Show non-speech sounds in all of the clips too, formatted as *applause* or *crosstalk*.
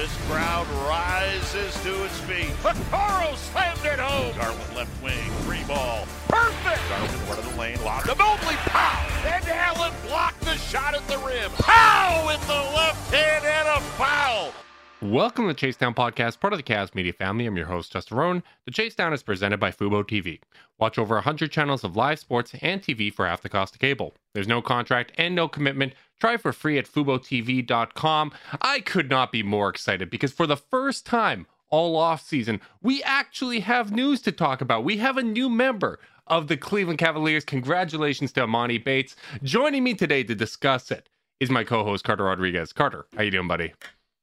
This crowd rises to its feet. Vaccaro slammed it home. Garland left wing, free ball. Perfect. Garland one of the lane, lob to Mobley. Pow! And Allen blocked the shot at the rim. Pow! With the left hand and a foul. Welcome to the Chase Down Podcast, part of the Cavs Media family. I'm your host, Justin Rowan. The Chase Down is presented by Fubo TV. Watch over 100 channels of live sports and TV for half the cost of cable. There's no contract and no commitment. Try for free at FuboTV.com. I could not be more excited because for the first time all off season, we actually have news to talk about. We have a new member of the Cleveland Cavaliers. Congratulations to Emoni Bates. Joining me today to discuss it is my co-host Carter Rodriguez. Carter, how you doing, buddy?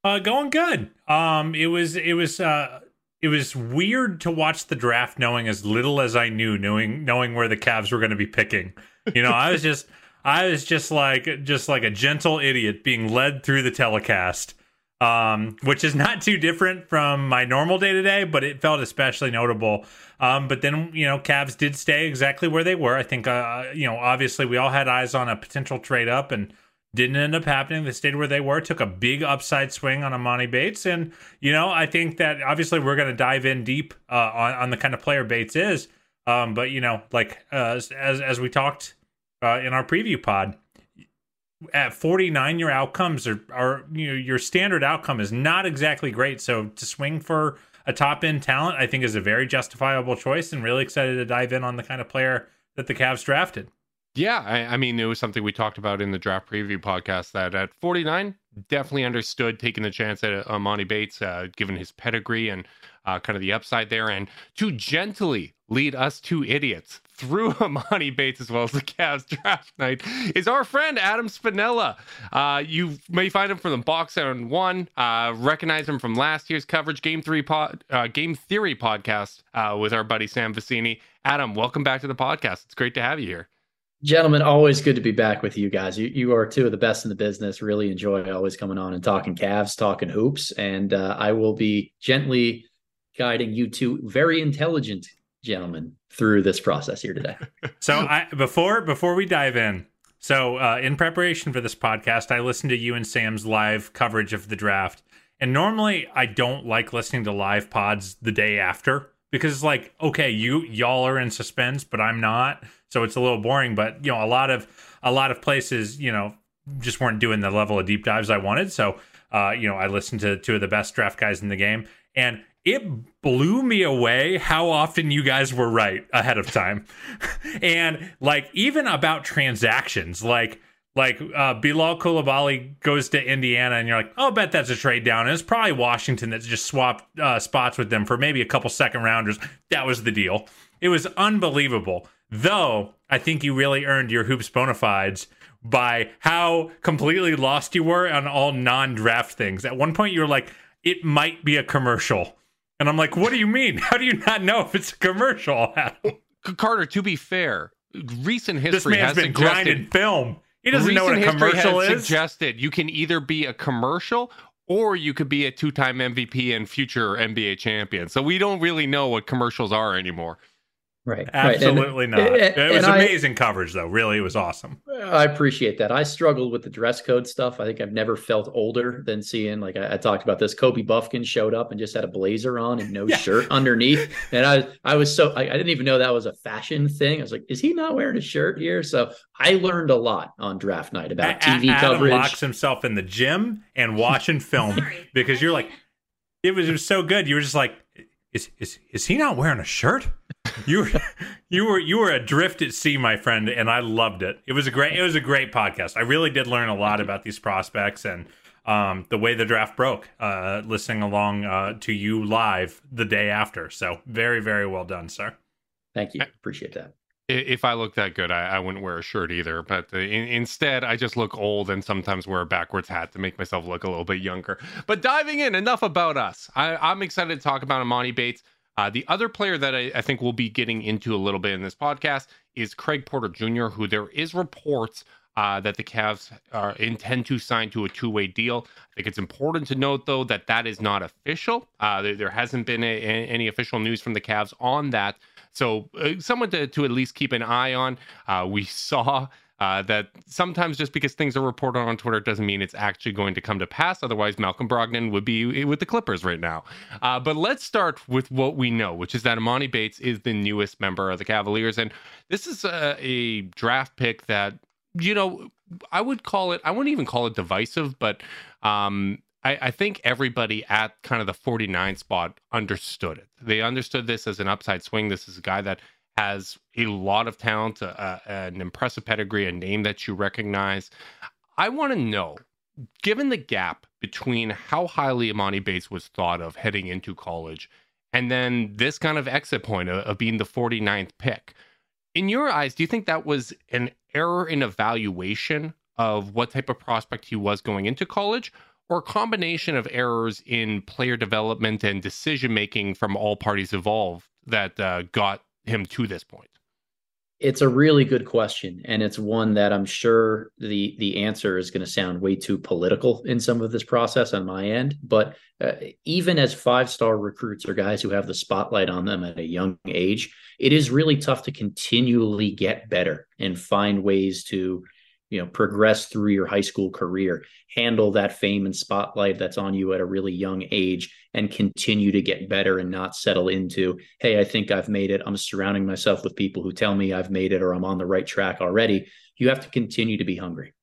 Uh, going good. Um, it was it was uh, it was weird to watch the draft knowing as little as I knew, knowing knowing where the Cavs were going to be picking. You know, I was just I was just like just like a gentle idiot being led through the telecast. Um, which is not too different from my normal day to day, but it felt especially notable. Um, but then you know, Cavs did stay exactly where they were. I think uh, you know, obviously we all had eyes on a potential trade up and didn't end up happening. They stayed where they were, took a big upside swing on Emoni Bates. And, you know, I think that obviously we're going to dive in deep uh, on, on the kind of player Bates is. Um, but, you know, like uh, as, as we talked uh, in our preview pod, at 49, your outcomes are, are, you know, your standard outcome is not exactly great. So to swing for a top end talent, I think is a very justifiable choice and really excited to dive in on the kind of player that the Cavs drafted. Yeah, I, I, mean, it was something we talked about in the draft preview podcast that at 49, definitely understood taking the chance at Emoni Bates, uh, given his pedigree and uh, kind of the upside there, and to gently lead us two idiots through *laughs* Emoni Bates as well as the Cavs draft night is our friend Adam Spinella. Uh, you may find him from the Box and One, uh, recognize him from last year's coverage, Game Three pod, uh, Game Theory podcast uh, with our buddy Sam Vecenie. Adam, welcome back to the podcast. It's great to have you here. Gentlemen, always good to be back with you guys. You you are two of the best in the business. Really enjoy always coming on and talking Cavs, talking hoops, and uh, I will be gently guiding you two very intelligent gentlemen through this process here today. *laughs* so I before before we dive in, so uh, in preparation for this podcast, I listened to you and Sam's live coverage of the draft, and normally I don't like listening to live pods the day after because it's like okay, you y'all are in suspense, but I'm not so it's a little boring. But you know, a lot of a lot of places, you know, just weren't doing the level of deep dives I wanted. So uh, you know, I listened to two of the best draft guys in the game, and it blew me away how often you guys were right ahead of time, *laughs* and like even about transactions, like like uh, Bilal Coulibaly goes to Indiana, and you're like, oh, bet that's a trade down. And it's probably Washington that's just swapped uh, spots with them for maybe a couple second rounders. That was the deal. It was unbelievable. Though I think you really earned your hoops bona fides by how completely lost you were on all non-draft things. At one point, you were like, "It might be a commercial," and I'm like, "What do you mean? *laughs* How do you not know if it's a commercial?" *laughs* Carter, to be fair, recent history this man's has been grinding film. He doesn't know what a commercial is. Suggested you can either be a commercial or you could be a two-time MVP and future NBA champion. So we don't really know what commercials are anymore. Right. Absolutely right. not. *laughs* And, it was amazing I, coverage, though. Really, it was awesome. I appreciate that. I struggled with the dress code stuff. I think I've never felt older than seeing, like I, I talked about this. Kobe Bufkin showed up and just had a blazer on and no yeah. shirt underneath. And I, I was so, I, I, didn't even know that was a fashion thing. I was like, is he not wearing a shirt here? So I learned a lot on draft night about TV Adam coverage. locks himself in the gym and watching film *laughs* because you're like, it was, it was so good. You were just like, is, is, is he not wearing a shirt? You were you were you were adrift at sea, my friend, and I loved it. It was a great it was a great podcast. I really did learn a lot about these prospects and um, the way the draft broke. Uh, listening along uh, to you live the day after, so very very well done, sir. Thank you, appreciate that. If I look that good, I, I wouldn't wear a shirt either. But uh, in, instead, I just look old and sometimes wear a backwards hat to make myself look a little bit younger. But diving in, enough about us. I, I'm excited to talk about Emoni Bates. Uh, the other player that I, I, think we'll be getting into a little bit in this podcast is Craig Porter Jr., who there is reports uh, that the Cavs intend to sign to a two-way deal. I think it's important to note, though, that that is not official. Uh, there, there, hasn't been a, a, any official news from the Cavs on that. So, uh, someone to, to at least keep an eye on. Uh, we *laughs* saw uh, that sometimes just because things are reported on Twitter doesn't mean it's actually going to come to pass. Otherwise, Malcolm Brogdon would be with the Clippers right now. Uh, but let's start with what we know, which is that Emoni Bates is the newest member of the Cavaliers. And this is a, a draft pick that, you know, I would call it, I wouldn't even call it divisive, but um, I, think everybody at kind of the 49 spot understood it. They understood this as an upside swing. This is a guy that has a lot of talent, uh, an impressive pedigree, a name that you recognize. I want to know, given the gap between how highly Emoni Bates was thought of heading into college and then this kind of exit point of, of being the 49th pick, in your eyes, do you think that was an error in evaluation of what type of prospect he was going into college? Or a combination of errors in player development and decision making from all parties involved that uh, got him to this point? It's a really good question, and it's one that I'm sure the the answer is going to sound way too political in some of this process on my end. But uh, even as five star recruits or guys who have the spotlight on them at a young age, it is really tough to continually get better and find ways to you know progress through your high school career handle that fame and spotlight that's on you at a really young age and continue to get better and not settle into hey i think i've made it. I'm surrounding myself with people who tell me i've made it or i'm on the right track already. You have to continue to be hungry.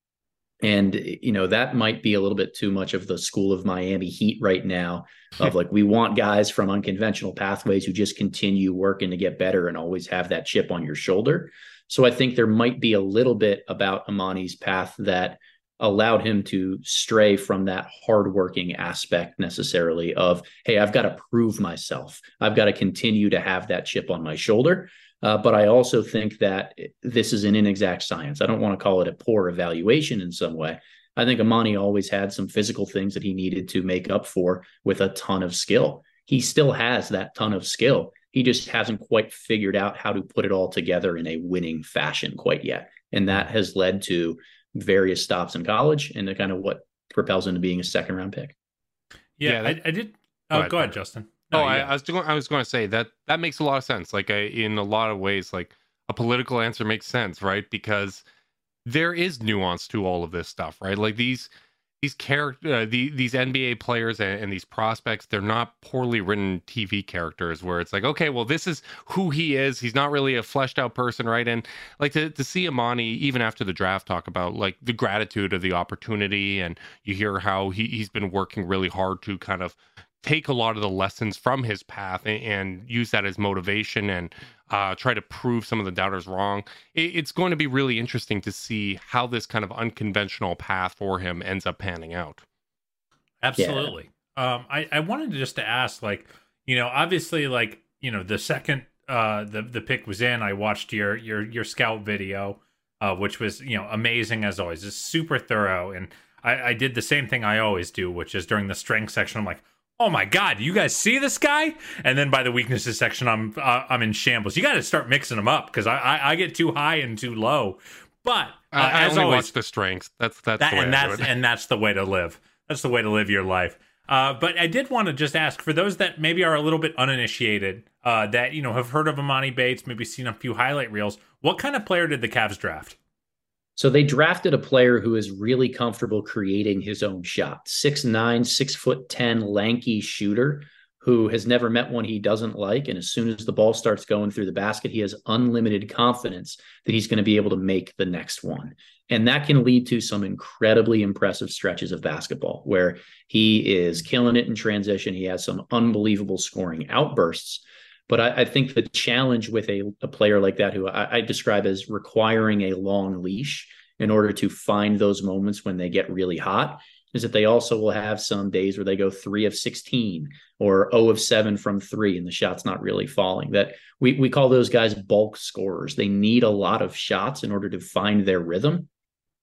And you know that might be a little bit too much of the school of miami heat right now of *laughs* like we want guys from unconventional pathways who just continue working to get better and always have that chip on your shoulder so I think there might be a little bit about Emoni's path that allowed him to stray from that hardworking aspect necessarily of, hey, I've got to prove myself. I've got to continue to have that chip on my shoulder. Uh, but I also think that this is an inexact science. I don't want to call it a poor evaluation in some way. I think Emoni always had some physical things that he needed to make up for with a ton of skill. He still has that ton of skill. He just hasn't quite figured out how to put it all together in a winning fashion quite yet. And that has led to various stops in college and the kind of what propels into being a second round pick. Yeah, yeah that, I, I, did. Oh, go ahead, go ahead Justin. No, oh, I, I, was going. I was going to say that that makes a lot of sense. Like I, in a lot of ways, like a political answer makes sense, right? Because there is nuance to all of this stuff, right? Like these these character uh, the, these NBA players and, and, these prospects they're not poorly written TV characters where it's like okay well this is who he is. He's not really a fleshed out person right? And like to, to see Emoni even after the draft talk about like the gratitude of the opportunity and you hear how he, he's been working really hard to kind of take a lot of the lessons from his path and, and use that as motivation and uh, try to prove some of the doubters wrong. It, it's going to be really interesting to see how this kind of unconventional path for him ends up panning out. Absolutely. Yeah. Um, I, I wanted to just to ask, like, you know, obviously, like, you know, the second uh, the the pick was in, I watched your your your scout video, uh, which was you know amazing as always. It's super thorough, and I, I did the same thing I always do, which is during the strength section, I'm like, oh my god, you guys see this guy? And then by the weaknesses section, I'm uh, I'm in shambles. You got to start mixing them up because I, I, I get too high and too low. But uh, I, as only always, watch the strengths. That's that's that, and that's and that's the way to live. That's the way to live your life. Uh, but I did want to just ask for those that maybe are a little bit uninitiated uh, that you know have heard of Emoni Bates, maybe seen a few highlight reels. What kind of player did the Cavs draft? So they drafted a player who is really comfortable creating his own shot. Six nine, six foot ten, lanky shooter who has never met one he doesn't like. And as soon as the ball starts going through the basket, he has unlimited confidence that he's going to be able to make the next one. And that can lead to some incredibly impressive stretches of basketball where he is killing it in transition. He has some unbelievable scoring outbursts. But I, I think the challenge with a, a player like that, who I, I describe as requiring a long leash in order to find those moments when they get really hot, is that they also will have some days where they go three of 16 or 0 of 7 from three and the shot's not really falling. That we, we call those guys bulk scorers. They need a lot of shots in order to find their rhythm.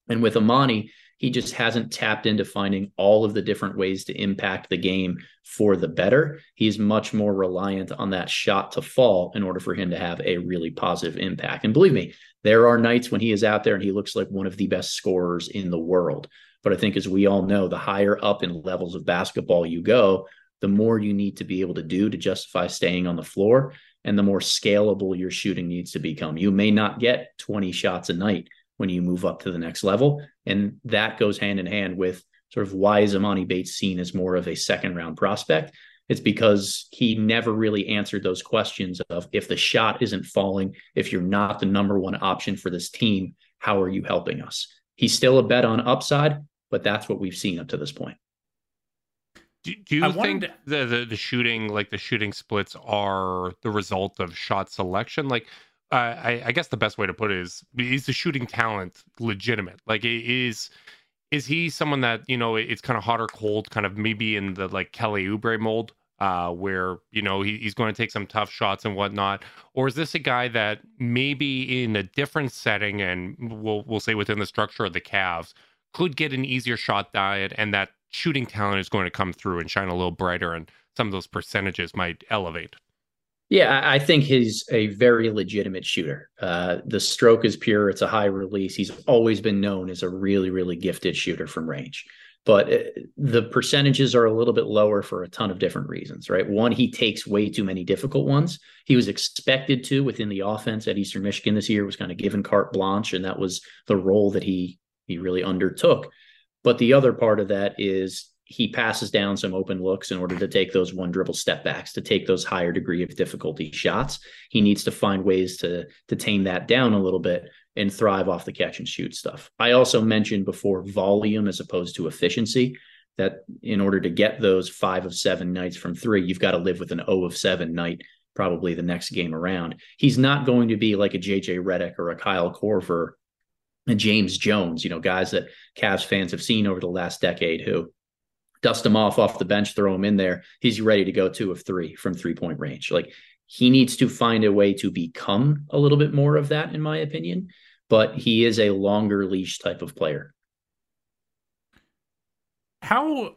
And with Emoni, he just hasn't tapped into finding all of the different ways to impact the game for the better. He's much more reliant on that shot to fall in order for him to have a really positive impact. And believe me, there are nights when he is out there and he looks like one of the best scorers in the world. But I think, as we all know, the higher up in levels of basketball you go, the more you need to be able to do to justify staying on the floor and the more scalable your shooting needs to become. You may not get 20 shots a night when you move up to the next level. And that goes hand in hand with sort of why is Emoni Bates seen as more of a second round prospect? It's because he never really answered those questions of if the shot isn't falling, if you're not the number one option for this team, how are you helping us? He's still a bet on upside, but that's what we've seen up to this point. Do, do you I think the, the the shooting like the shooting splits are the result of shot selection? Like I, I, guess the best way to put it is is the shooting talent legitimate? Like is is he someone that you know it's kind of hot or cold, kind of maybe in the like Kelly Oubre mold, uh, where you know he, he's going to take some tough shots and whatnot, or is this a guy that maybe in a different setting and we'll we'll say within the structure of the Cavs could get an easier shot diet and that shooting talent is going to come through and shine a little brighter and some of those percentages might elevate. Yeah, I think he's a very legitimate shooter. Uh, the stroke is pure. It's a high release. He's always been known as a really, really gifted shooter from range. But uh, the percentages are a little bit lower for a ton of different reasons, right? One, he takes way too many difficult ones. He was expected to within the offense at Eastern Michigan this year, was kind of given carte blanche, and that was the role that he he really undertook. But the other part of that is he passes down some open looks in order to take those one dribble step backs, to take those higher degree of difficulty shots. He needs to find ways to to tame that down a little bit and thrive off the catch and shoot stuff. I also mentioned before volume as opposed to efficiency. That in order to get those five of seven nights from three, you've got to live with an O of seven night probably the next game around. He's not going to be like a JJ Redick or a Kyle Korver and James Jones, you know, guys that Cavs fans have seen over the last decade who dust him off off the bench, throw him in there. He's ready to go two of three from three point range. Like he needs to find a way to become a little bit more of that, in my opinion. But he is a longer leash type of player. How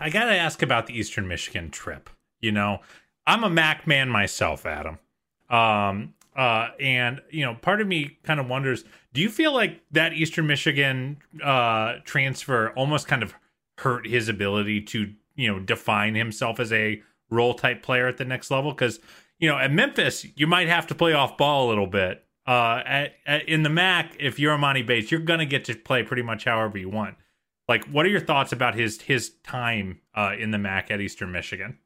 I got to ask about the Eastern Michigan trip. You know, I'm a Mac man myself, Adam. Um, uh, and you know, part of me kind of wonders: Do you feel like that Eastern Michigan uh, transfer almost kind of hurt his ability to you know define himself as a role type player at the next level because you know at Memphis you might have to play off ball a little bit. Uh, at, at, in the MAC, if you're Emoni Bates, you're gonna get to play pretty much however you want. Like, what are your thoughts about his his time uh, in the MAC at Eastern Michigan?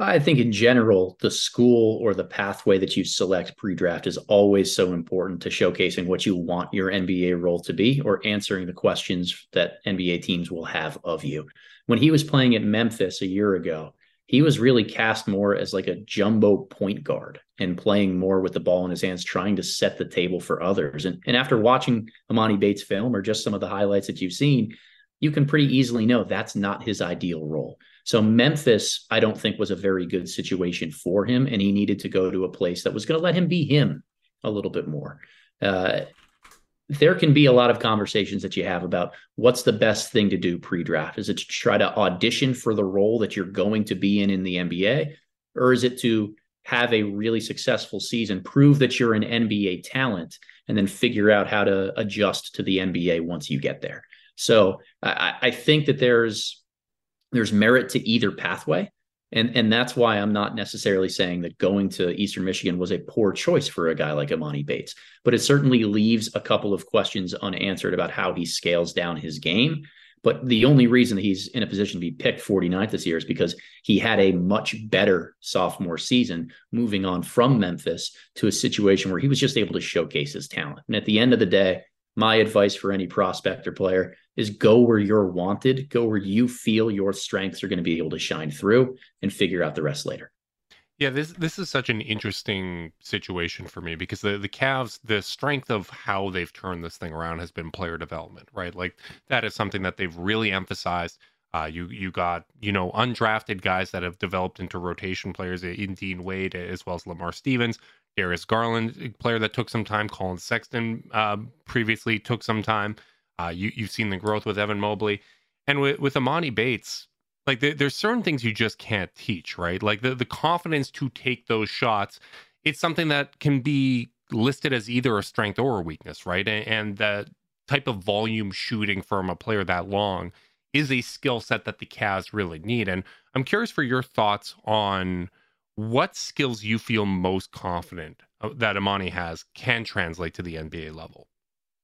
I think in general, the school or the pathway that you select pre draft is always so important to showcasing what you want your NBA role to be or answering the questions that NBA teams will have of you. When he was playing at Memphis a year ago, he was really cast more as like a jumbo point guard and playing more with the ball in his hands, trying to set the table for others. And, and after watching Emoni Bates film or just some of the highlights that you've seen, you can pretty easily know that's not his ideal role. So Memphis, I don't think was a very good situation for him, and he needed to go to a place that was going to let him be him a little bit more. Uh, there can be a lot of conversations that you have about what's the best thing to do pre-draft. Is it to try to audition for the role that you're going to be in in the NBA, or is it to have a really successful season, prove that you're an NBA talent, and then figure out how to adjust to the NBA once you get there? So I, I think that there's there's merit to either pathway. And and that's why I'm not necessarily saying that going to Eastern Michigan was a poor choice for a guy like Emoni Bates, but it certainly leaves a couple of questions unanswered about how he scales down his game. But the only reason that he's in a position to be picked 49th this year is because he had a much better sophomore season moving on from Memphis to a situation where he was just able to showcase his talent. And at the end of the day, my advice for any prospect or player is go where you're wanted, go where you feel your strengths are going to be able to shine through and figure out the rest later. Yeah, this this is such an interesting situation for me because the the Cavs, the strength of how they've turned this thing around has been player development, right? Like that is something that they've really emphasized. Uh, you you got you know undrafted guys that have developed into rotation players in Dean Wade as well as Lamar Stevens, Darius Garland, player that took some time. Collin Sexton uh, previously took some time. Uh, you you've seen the growth with Evan Mobley, and with with Emoni Bates, like there, there's certain things you just can't teach, right? Like the the confidence to take those shots. It's something that can be listed as either a strength or a weakness, right? And, and that type of volume shooting from a player that long is a skill set that the Cavs really need. And I'm curious for your thoughts on what skills you feel most confident uh, that Emoni has can translate to the NBA level.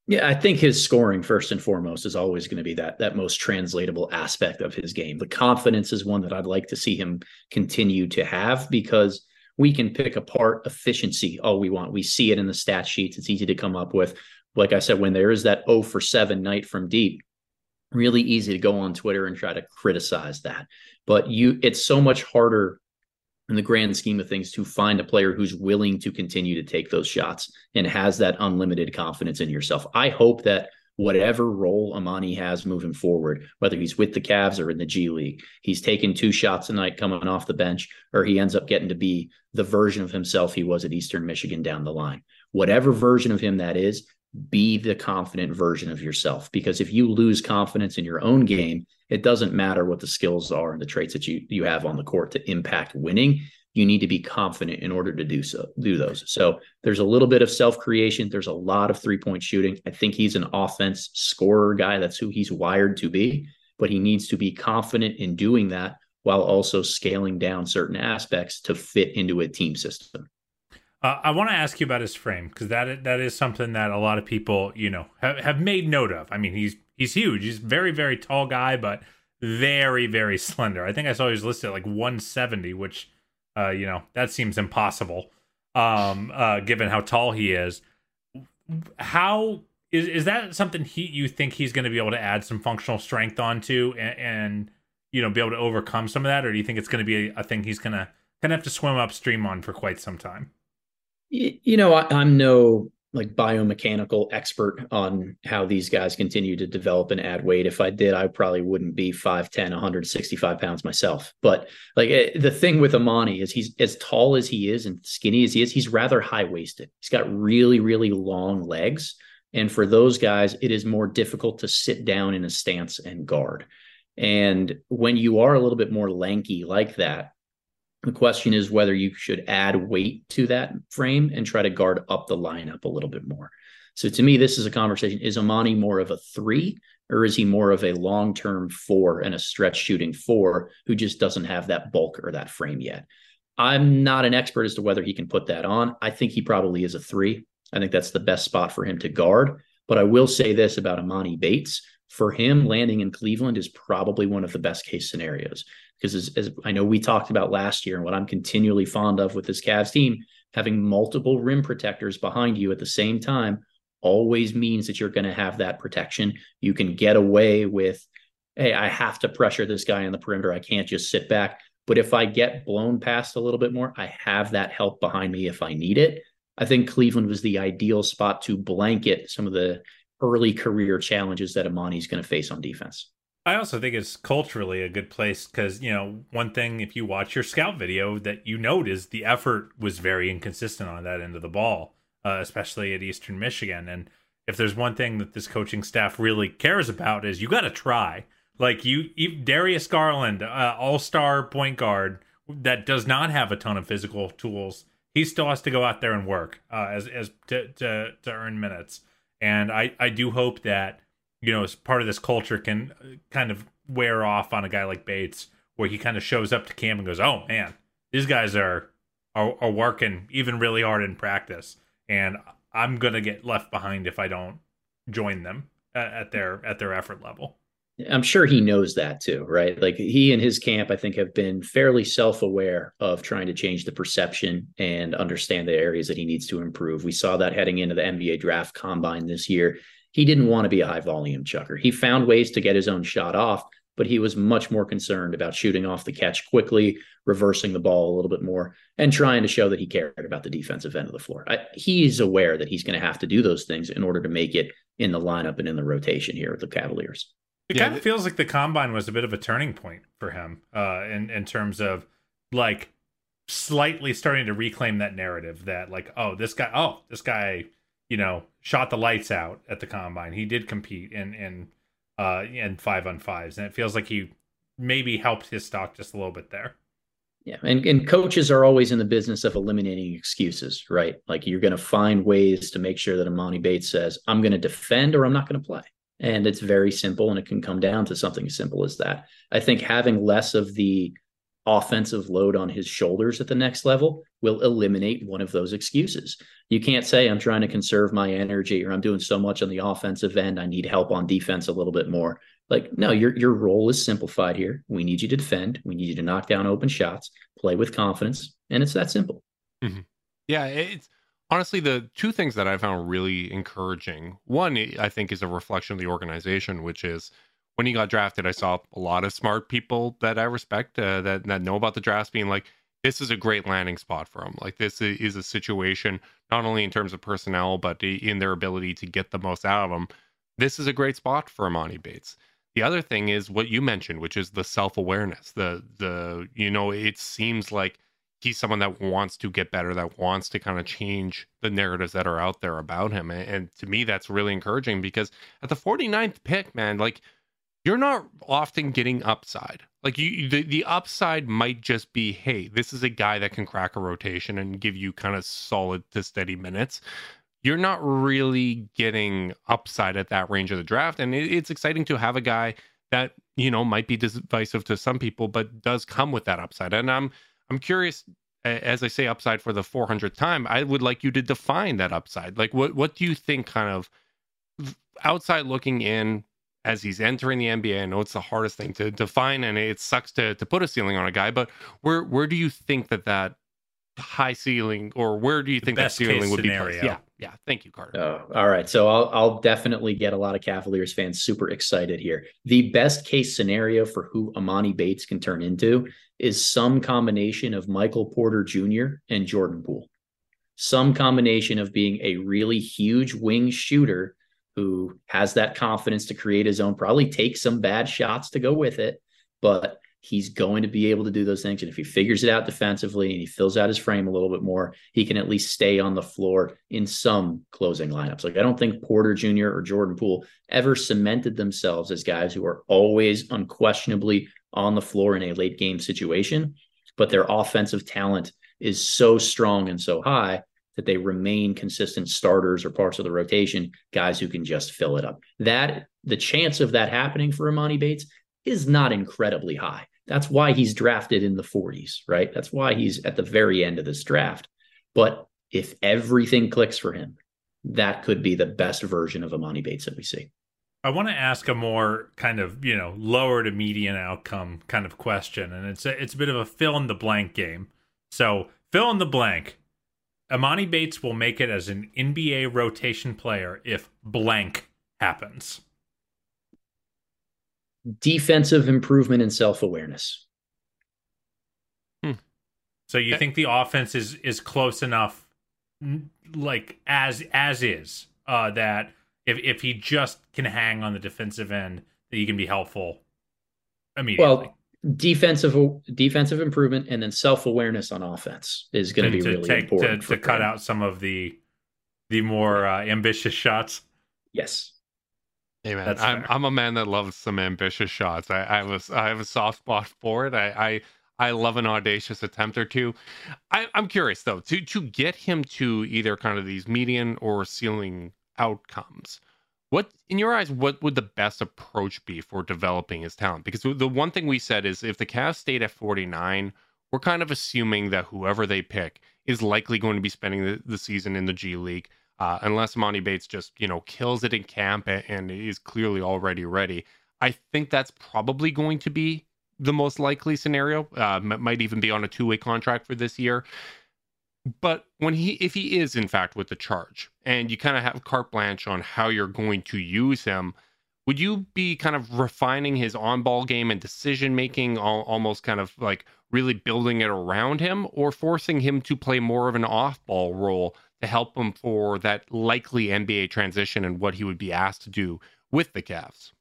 Yeah, I think his scoring first and foremost is always going to be that that most translatable aspect of his game. The confidence is one that I'd like to see him continue to have because we can pick apart efficiency all we want. We see it in the stat sheets. It's easy to come up with. Like I said, when there is that 0 for 7 night from deep, really easy to go on Twitter and try to criticize that. But you it's so much harder in the grand scheme of things to find a player who's willing to continue to take those shots and has that unlimited confidence in yourself. I hope that whatever role Emoni has moving forward, whether he's with the Cavs or in the G League, he's taken two shots a night coming off the bench, or he ends up getting to be the version of himself he was at Eastern Michigan down the line. Whatever version of him that is, be the confident version of yourself. Because if you lose confidence in your own game, it doesn't matter what the skills are and the traits that you you have on the court to impact winning. You need to be confident in order to do so, do those. So there's a little bit of self creation. There's a lot of three point shooting. I think he's an offense scorer guy. That's who he's wired to be, but he needs to be confident in doing that while also scaling down certain aspects to fit into a team system. Uh, I want to ask you about his frame because that that is something that a lot of people, you know, have, have made note of. I mean, he's he's huge. He's very very tall guy, but very very *laughs* slender. I think I saw he was listed at like 170, which, uh, you know, that seems impossible, um, uh, given how tall he is. How is is that something he you think he's going to be able to add some functional strength onto and, and you know be able to overcome some of that, or do you think it's going to be a, a thing he's going to kind of have to swim upstream on for quite some time? You know, I, I'm no like biomechanical expert on how these guys continue to develop and add weight. If I did, I probably wouldn't be 5'10, 165 pounds myself. But like eh, the thing with Emoni is he's as tall as he is and skinny as he is, he's rather high waisted. He's got really, really long legs. And for those guys, it is more difficult to sit down in a stance and guard. And when you are a little bit more lanky like that, the question is whether you should add weight to that frame and try to guard up the lineup a little bit more. So to me, this is a conversation. Is Emoni more of a three or is he more of a long term four and a stretch shooting four who just doesn't have that bulk or that frame yet? I'm not an expert as to whether he can put that on. I think he probably is a three. I think that's the best spot for him to guard. But I will say this about Emoni Bates for him landing in Cleveland is probably one of the best case scenarios because as, as, I know we talked about last year and what I'm continually fond of with this Cavs team, having multiple rim protectors behind you at the same time always means that you're going to have that protection. You can get away with, hey, I have to pressure this guy on the perimeter. I can't just sit back. But if I get blown past a little bit more, I have that help behind me if I need it. I think Cleveland was the ideal spot to blanket some of the early career challenges that Emoni's going to face on defense. I also think it's culturally a good place because, you know, one thing if you watch your scout video that you note is the effort was very inconsistent on that end of the ball, uh, especially at Eastern Michigan. And if there's one thing that this coaching staff really cares about is you got to try. Like you, Darius Garland, uh, all star point guard that does not have a ton of physical tools, he still has to go out there and work uh, as as to, to to earn minutes. And I I do hope that you know, as part of this culture can uh, kind of wear off on a guy like Bates, where he kind of shows up to camp and goes, "Oh man, these guys are are, are working even really hard in practice, and I'm gonna get left behind if I don't join them at, at their at their effort level." I'm sure he knows that too, right? Like he and his camp, I think, have been fairly self aware of trying to change the perception and understand the areas that he needs to improve. We saw that heading into the NBA draft combine this year. He didn't want to be a high volume chucker. He found ways to get his own shot off, but he was much more concerned about shooting off the catch quickly, reversing the ball a little bit more, and trying to show that he cared about the defensive end of the floor. I, he's aware that he's going to have to do those things in order to make it in the lineup and in the rotation here with the Cavaliers. It yeah, kind of feels like the combine was a bit of a turning point for him, uh, in in terms of like slightly starting to reclaim that narrative that like, oh, this guy, oh, this guy, you know, shot the lights out at the combine. He did compete in in uh in five on fives, and it feels like he maybe helped his stock just a little bit there. Yeah, and, and coaches are always in the business of eliminating excuses, right? Like you're going to find ways to make sure that Emoni Bates says, "I'm going to defend or I'm not going to play." And it's very simple, and it can come down to something as simple as that. I think having less of the offensive load on his shoulders at the next level will eliminate one of those excuses. You can't say, I'm trying to conserve my energy or I'm doing so much on the offensive end. I need help on defense a little bit more. Like, no, your your role is simplified here. We need you to defend. We need you to knock down open shots, play with confidence, and it's that simple. Mm-hmm. Yeah, it's honestly the two things that i found really encouraging one i think is a reflection of the organization which is when he got drafted i saw a lot of smart people that i respect uh, that, that know about the drafts being like this is a great landing spot for him like this is a situation not only in terms of personnel but in their ability to get the most out of him this is a great spot for emoni bates the other thing is what you mentioned which is the self-awareness the the you know it seems like he's someone that wants to get better, that wants to kind of change the narratives that are out there about him. And, and, to me, that's really encouraging because at the 49th pick, man, like you're not often getting upside. Like you, the, the upside might just be, hey, this is a guy that can crack a rotation and give you kind of solid to steady minutes. You're not really getting upside at that range of the draft. And it, it's exciting to have a guy that, you know, might be divisive to some people, but does come with that upside. And I'm, I'm curious, as I say, upside for the 400th time. I would like you to define that upside. Like, what what do you think, kind of outside looking in, as he's entering the NBA? I know it's the hardest thing to define, and it sucks to to put a ceiling on a guy. But where where do you think that that high ceiling, or where do you the think that ceiling would scenario. be placed? Yeah, yeah. Thank you, Carter. Oh, all right. So I'll I'll definitely get a lot of Cavaliers fans super excited here. The best case scenario for who Emoni Bates can turn into is some combination of Michael Porter Jr. and Jordan Poole. Some combination of being a really huge wing shooter who has that confidence to create his own, probably take some bad shots to go with it, but he's going to be able to do those things. And if he figures it out defensively and he fills out his frame a little bit more, he can at least stay on the floor in some closing lineups. Like I don't think Porter Jr. or Jordan Poole ever cemented themselves as guys who are always unquestionably on the floor in a late game situation, but their offensive talent is so strong and so high that they remain consistent starters or parts of the rotation, guys who can just fill it up. That the chance of that happening for Emoni Bates is not incredibly high. That's why he's drafted in the 40s, right? That's why he's at the very end of this draft. But if everything clicks for him, that could be the best version of Emoni Bates that we see. I want to ask a more kind of you know lower to median outcome kind of question, and it's a, it's a bit of a fill in the blank game. So fill in the blank. Emoni Bates will make it as an NBA rotation player if blank happens. Defensive improvement and self awareness. Hmm. So you think the offense is is close enough, like as as is, uh, that if if he just can hang on the defensive end, that he can be helpful immediately. Well, defensive defensive improvement and then self awareness on offense is going to be really take, important to, to cut out some of the the more uh, ambitious shots. Yes. Hey man, I'm I'm a man that loves some ambitious shots. I, I was I have a soft spot for it. I, I I love an audacious attempt or two. I, I'm curious though to to get him to either kind of these median or ceiling outcomes What, in your eyes, what would the best approach be for developing his talent? Because the one thing we said is if the Cavs stayed at 49, we're kind of assuming that whoever they pick is likely going to be spending the, the season in the G League, uh, unless Monty Bates just, you know, kills it in camp and, and is clearly already ready. I think that's probably going to be the most likely scenario. Uh, might even be on a two way contract for this year. But when he, if he is in fact with the charge, and you kind of have carte blanche on how you're going to use him, would you be kind of refining his on ball game and decision making, almost kind of like really building it around him, or forcing him to play more of an off ball role to help him for that likely NBA transition and what he would be asked to do with the Cavs?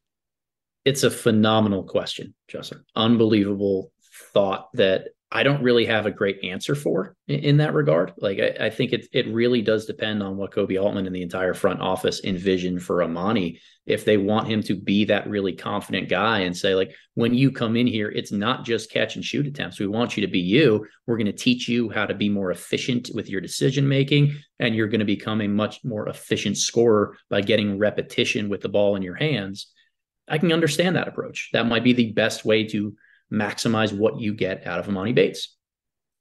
It's a phenomenal question, Justin. Unbelievable thought that I don't really have a great answer for in, in that regard. Like I, I, think it it really does depend on what Koby Altman and the entire front office envision for Emoni. If they want him to be that really confident guy and say, like, when you come in here, it's not just catch and shoot attempts. We want you to be you. We're going to teach you how to be more efficient with your decision making, and you're going to become a much more efficient scorer by getting repetition with the ball in your hands I can understand that approach. That might be the best way to maximize what you get out of Emoni Bates.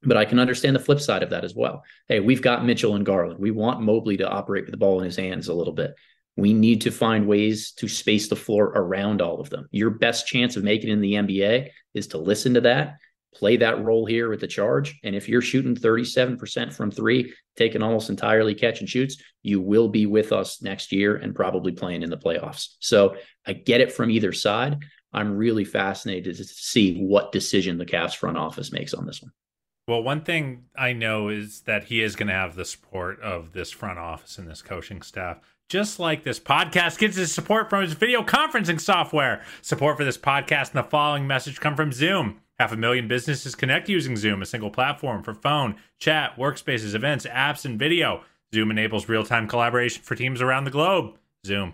But I can understand the flip side of that as well. Hey, we've got Mitchell and Garland. We want Mobley to operate with the ball in his hands a little bit. We need to find ways to space the floor around all of them. Your best chance of making in the NBA is to listen to that play that role here with the charge. And if you're shooting 37% from three, taking almost entirely catch and shoots, you will be with us next year and probably playing in the playoffs. So I get it from either side. I'm really fascinated to see what decision the Cavs front office makes on this one. Well, one thing I know is that he is going to have the support of this front office and this coaching staff. Just like this podcast gets his support from his video conferencing software. Support for this podcast and the following message come from Zoom. Half a million businesses connect using Zoom, a single platform for phone, chat, workspaces, events, apps, and video. Zoom enables real time collaboration for teams around the globe. Zoom,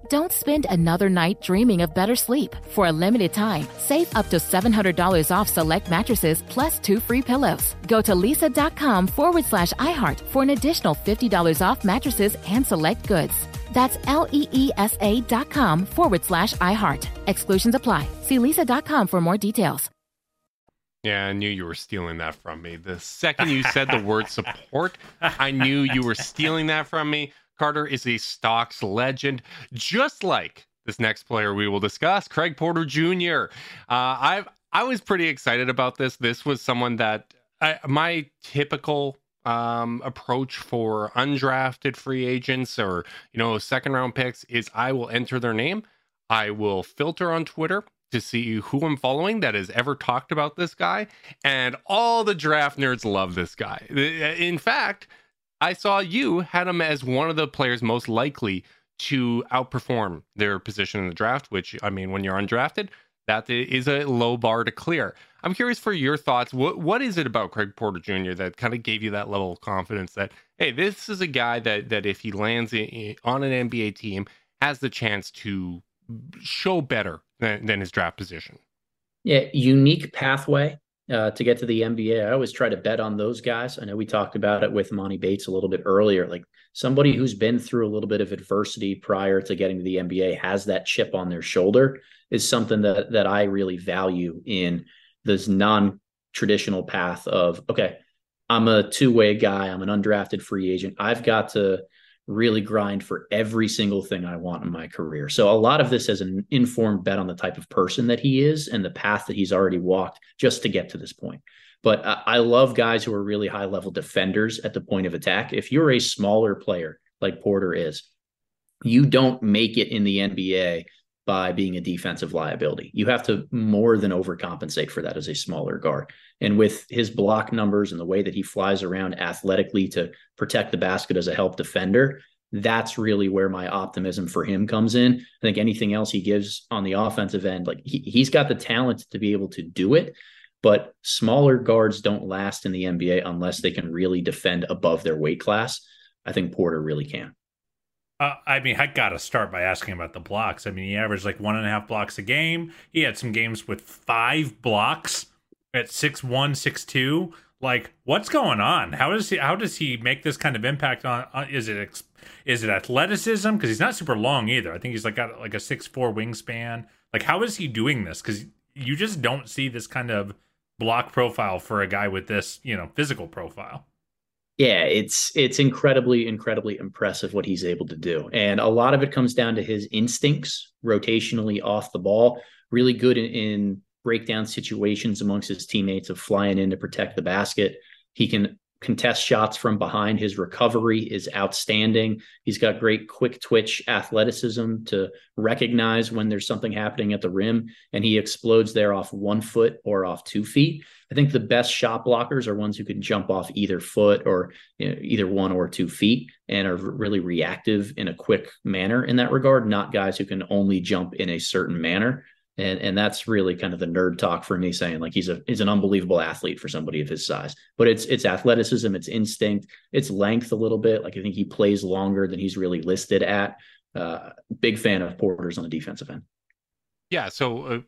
Don't spend another night dreaming of better sleep. For a limited time, save up to $700 off select mattresses plus two free pillows. Go to leesa.com forward slash iHeart for an additional $50 off mattresses and select goods. That's L E E S A dot com forward slash iHeart. Exclusions apply. See leesa.com for more details. Yeah, I knew you were stealing that from me. The second you said the word support, I knew you were stealing that from me. Carter is a stocks legend, just like this next player we will discuss, Craig Porter Jr. Uh, I I was pretty excited about this. This was someone that I, my typical um, approach for undrafted free agents or you know second round picks is I will enter their name. I will filter on Twitter to see who I'm following that has ever talked about this guy, and all the draft nerds love this guy. In fact, I saw you had him as one of the players most likely to outperform their position in the draft, which I mean, when you're undrafted, that is a low bar to clear. I'm curious for your thoughts. What what is it about Craig Porter Jr. that kind of gave you that level of confidence that hey, this is a guy that that if he lands in, on an NBA team has the chance to show better than, than his draft position. Yeah, unique pathway uh, to get to the NBA. I always try to bet on those guys. I know we talked about it with Monty Bates a little bit earlier. Like somebody who's been through a little bit of adversity prior to getting to the NBA has that chip on their shoulder is something that that I really value in this non-traditional path of okay, I'm a two-way guy, I'm an undrafted free agent. I've got to really grind for every single thing I want in my career. So a lot of this is an informed bet on the type of person that he is and the path that he's already walked just to get to this point. But I love guys who are really high level defenders at the point of attack. If you're a smaller player like Porter is, you don't make it in the NBA by being a defensive liability. You have to more than overcompensate for that as a smaller guard. And with his block numbers and the way that he flies around athletically to protect the basket as a help defender, that's really where my optimism for him comes in. I think anything else he gives on the offensive end, like he, he's got the talent to be able to do it. But smaller guards don't last in the NBA unless they can really defend above their weight class. I think Porter really can. Uh, I mean, I got to start by asking about the blocks. I mean, he averaged like one and a half blocks a game. He had some games with five blocks at six one, six two. Like, what's going on? How does he? How does he make this kind of impact on? on is it is it athleticism? Because he's not super long either. I think he's like got like a six four wingspan. Like, how is he doing this? Because you just don't see this kind of block profile for a guy with this, you know, physical profile yeah, it's it's incredibly incredibly impressive what he's able to do, and a lot of it comes down to his instincts rotationally off the ball. Really good in, in breakdown situations amongst his teammates of flying in to protect the basket. He can contest shots from behind. His recovery is outstanding. He's got great quick twitch athleticism to recognize when there's something happening at the rim, and he explodes there off one foot or off two feet. I think the best shot blockers are ones who can jump off either foot or you know, either one or two feet and are really reactive in a quick manner in that regard, not guys who can only jump in a certain manner and and that's really kind of the nerd talk for me saying like he's a he's an unbelievable athlete for somebody of his size but it's it's athleticism it's instinct it's length a little bit. Like i think he plays longer than he's really listed at. Uh big fan of porters on the defensive end. Yeah so uh,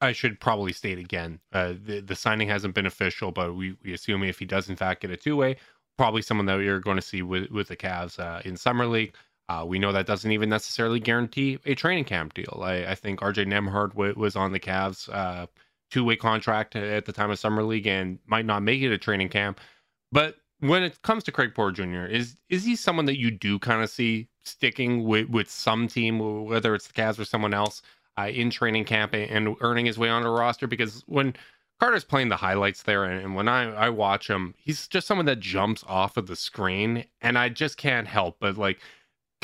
i should probably state again uh the, the signing hasn't been official but we, we assume if he does in fact get a two-way probably someone that you're going to see with with the Cavs uh, in summer league uh, we know that doesn't even necessarily guarantee a training camp deal. I, I think RJ Nembhard w- was on the Cavs uh, two way contract at the time of summer league and might not make it a training camp. But when it comes to Craig Porter Jr., is is he someone that you do kind of see sticking with with some team, whether it's the Cavs or someone else, uh, in training camp and earning his way onto a roster? Because when Carter's playing the highlights there, and when I, I watch him, he's just someone that jumps off of the screen, and I just can't help but like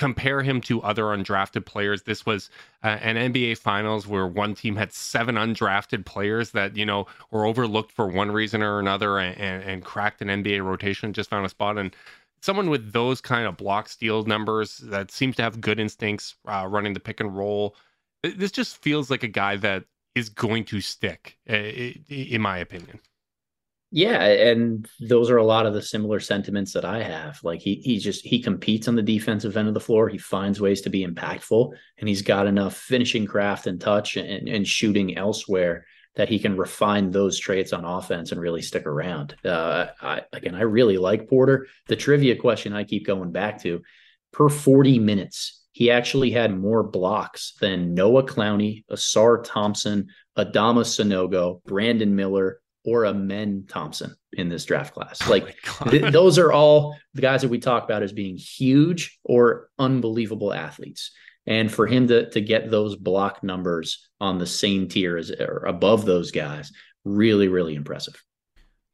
compare him to other undrafted players. This was uh, an NBA Finals where one team had seven undrafted players that you know were overlooked for one reason or another, and, and, and cracked an NBA rotation, just found a spot. And someone with those kind of block steal numbers that seems to have good instincts uh, running the pick and roll. This just feels like a guy that is going to stick, in my opinion. Yeah, and those are a lot of the similar sentiments that I have. Like he he just he competes on the defensive end of the floor. He finds ways to be impactful, and he's got enough finishing craft and touch and, and shooting elsewhere that he can refine those traits on offense and really stick around. Uh, I, again, I really like Porter. The trivia question I keep going back to: per forty minutes, he actually had more blocks than Noah Clowney, Ausar Thompson, Adama Sanogo, Brandon Miller or Amen Thompson in this draft class. Oh like th- *laughs* those are all the guys that we talk about as being huge or unbelievable athletes. And for him to to get those block numbers on the same tier as or above those guys, really, really impressive.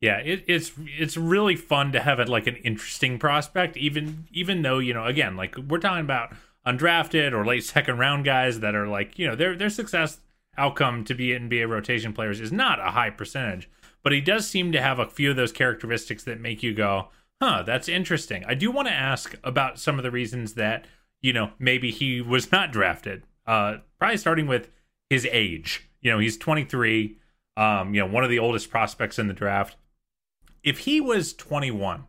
Yeah, it, it's it's really fun to have it like an interesting prospect, even even though you know again like we're talking about undrafted or late second round guys that are like you know their their success outcome to be NBA rotation players is not a high percentage but he does seem to have a few of those characteristics that make you go, huh, that's interesting. I do want to ask about some of the reasons that, you know, maybe he was *laughs* not drafted. Uh, probably starting with his age. You know, he's 23. Um, you know, one of the oldest prospects in the draft. If he was 21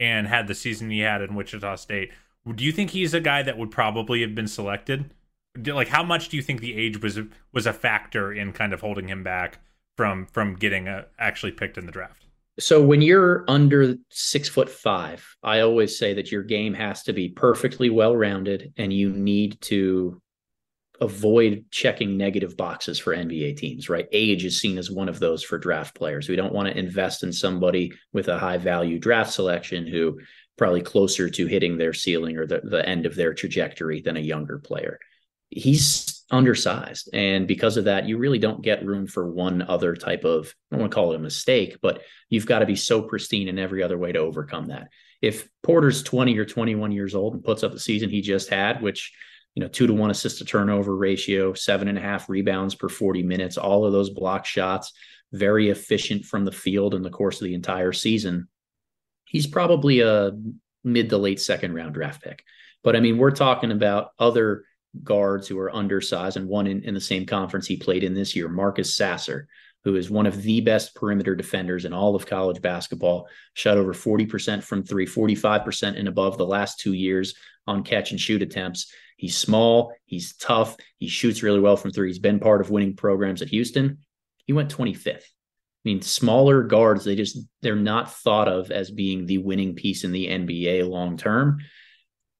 and had the season he had in Wichita State, do you think he's a guy that would probably have been selected? Like, how much do you think the age was was a factor in kind of holding him back from from getting a, actually picked in the draft? So when you're under six foot five, I always say that your game has to be perfectly well rounded, and you need to avoid checking negative boxes for NBA teams, right? Age is seen as one of those for draft players. We don't want to invest in somebody with a high value draft selection who probably closer to hitting their ceiling or the, the end of their trajectory than a younger player. He's undersized. And because of that, you really don't get room for one other type of, I don't want to call it a mistake, but you've got to be so pristine in every other way to overcome that. If Porter's 20 or 21 years old and puts up the season he just had, which you know, two to one assist to turnover ratio, seven and a half rebounds per 40 minutes, all of those block shots, very efficient from the field in the course of the entire season. He's probably a mid to late second round draft pick. But I mean, we're talking about other guards who are undersized, and one in, in the same conference he played in this year, Marcus Sasser, who is one of the best perimeter defenders in all of college basketball, shot over 40% from three, 45% and above the last two years on catch and shoot attempts. He's small, he's tough, he shoots really well from three. He's been part of winning programs at Houston. He went 25th. I mean, smaller guards, they just they're not thought of as being the winning piece in the NBA long term.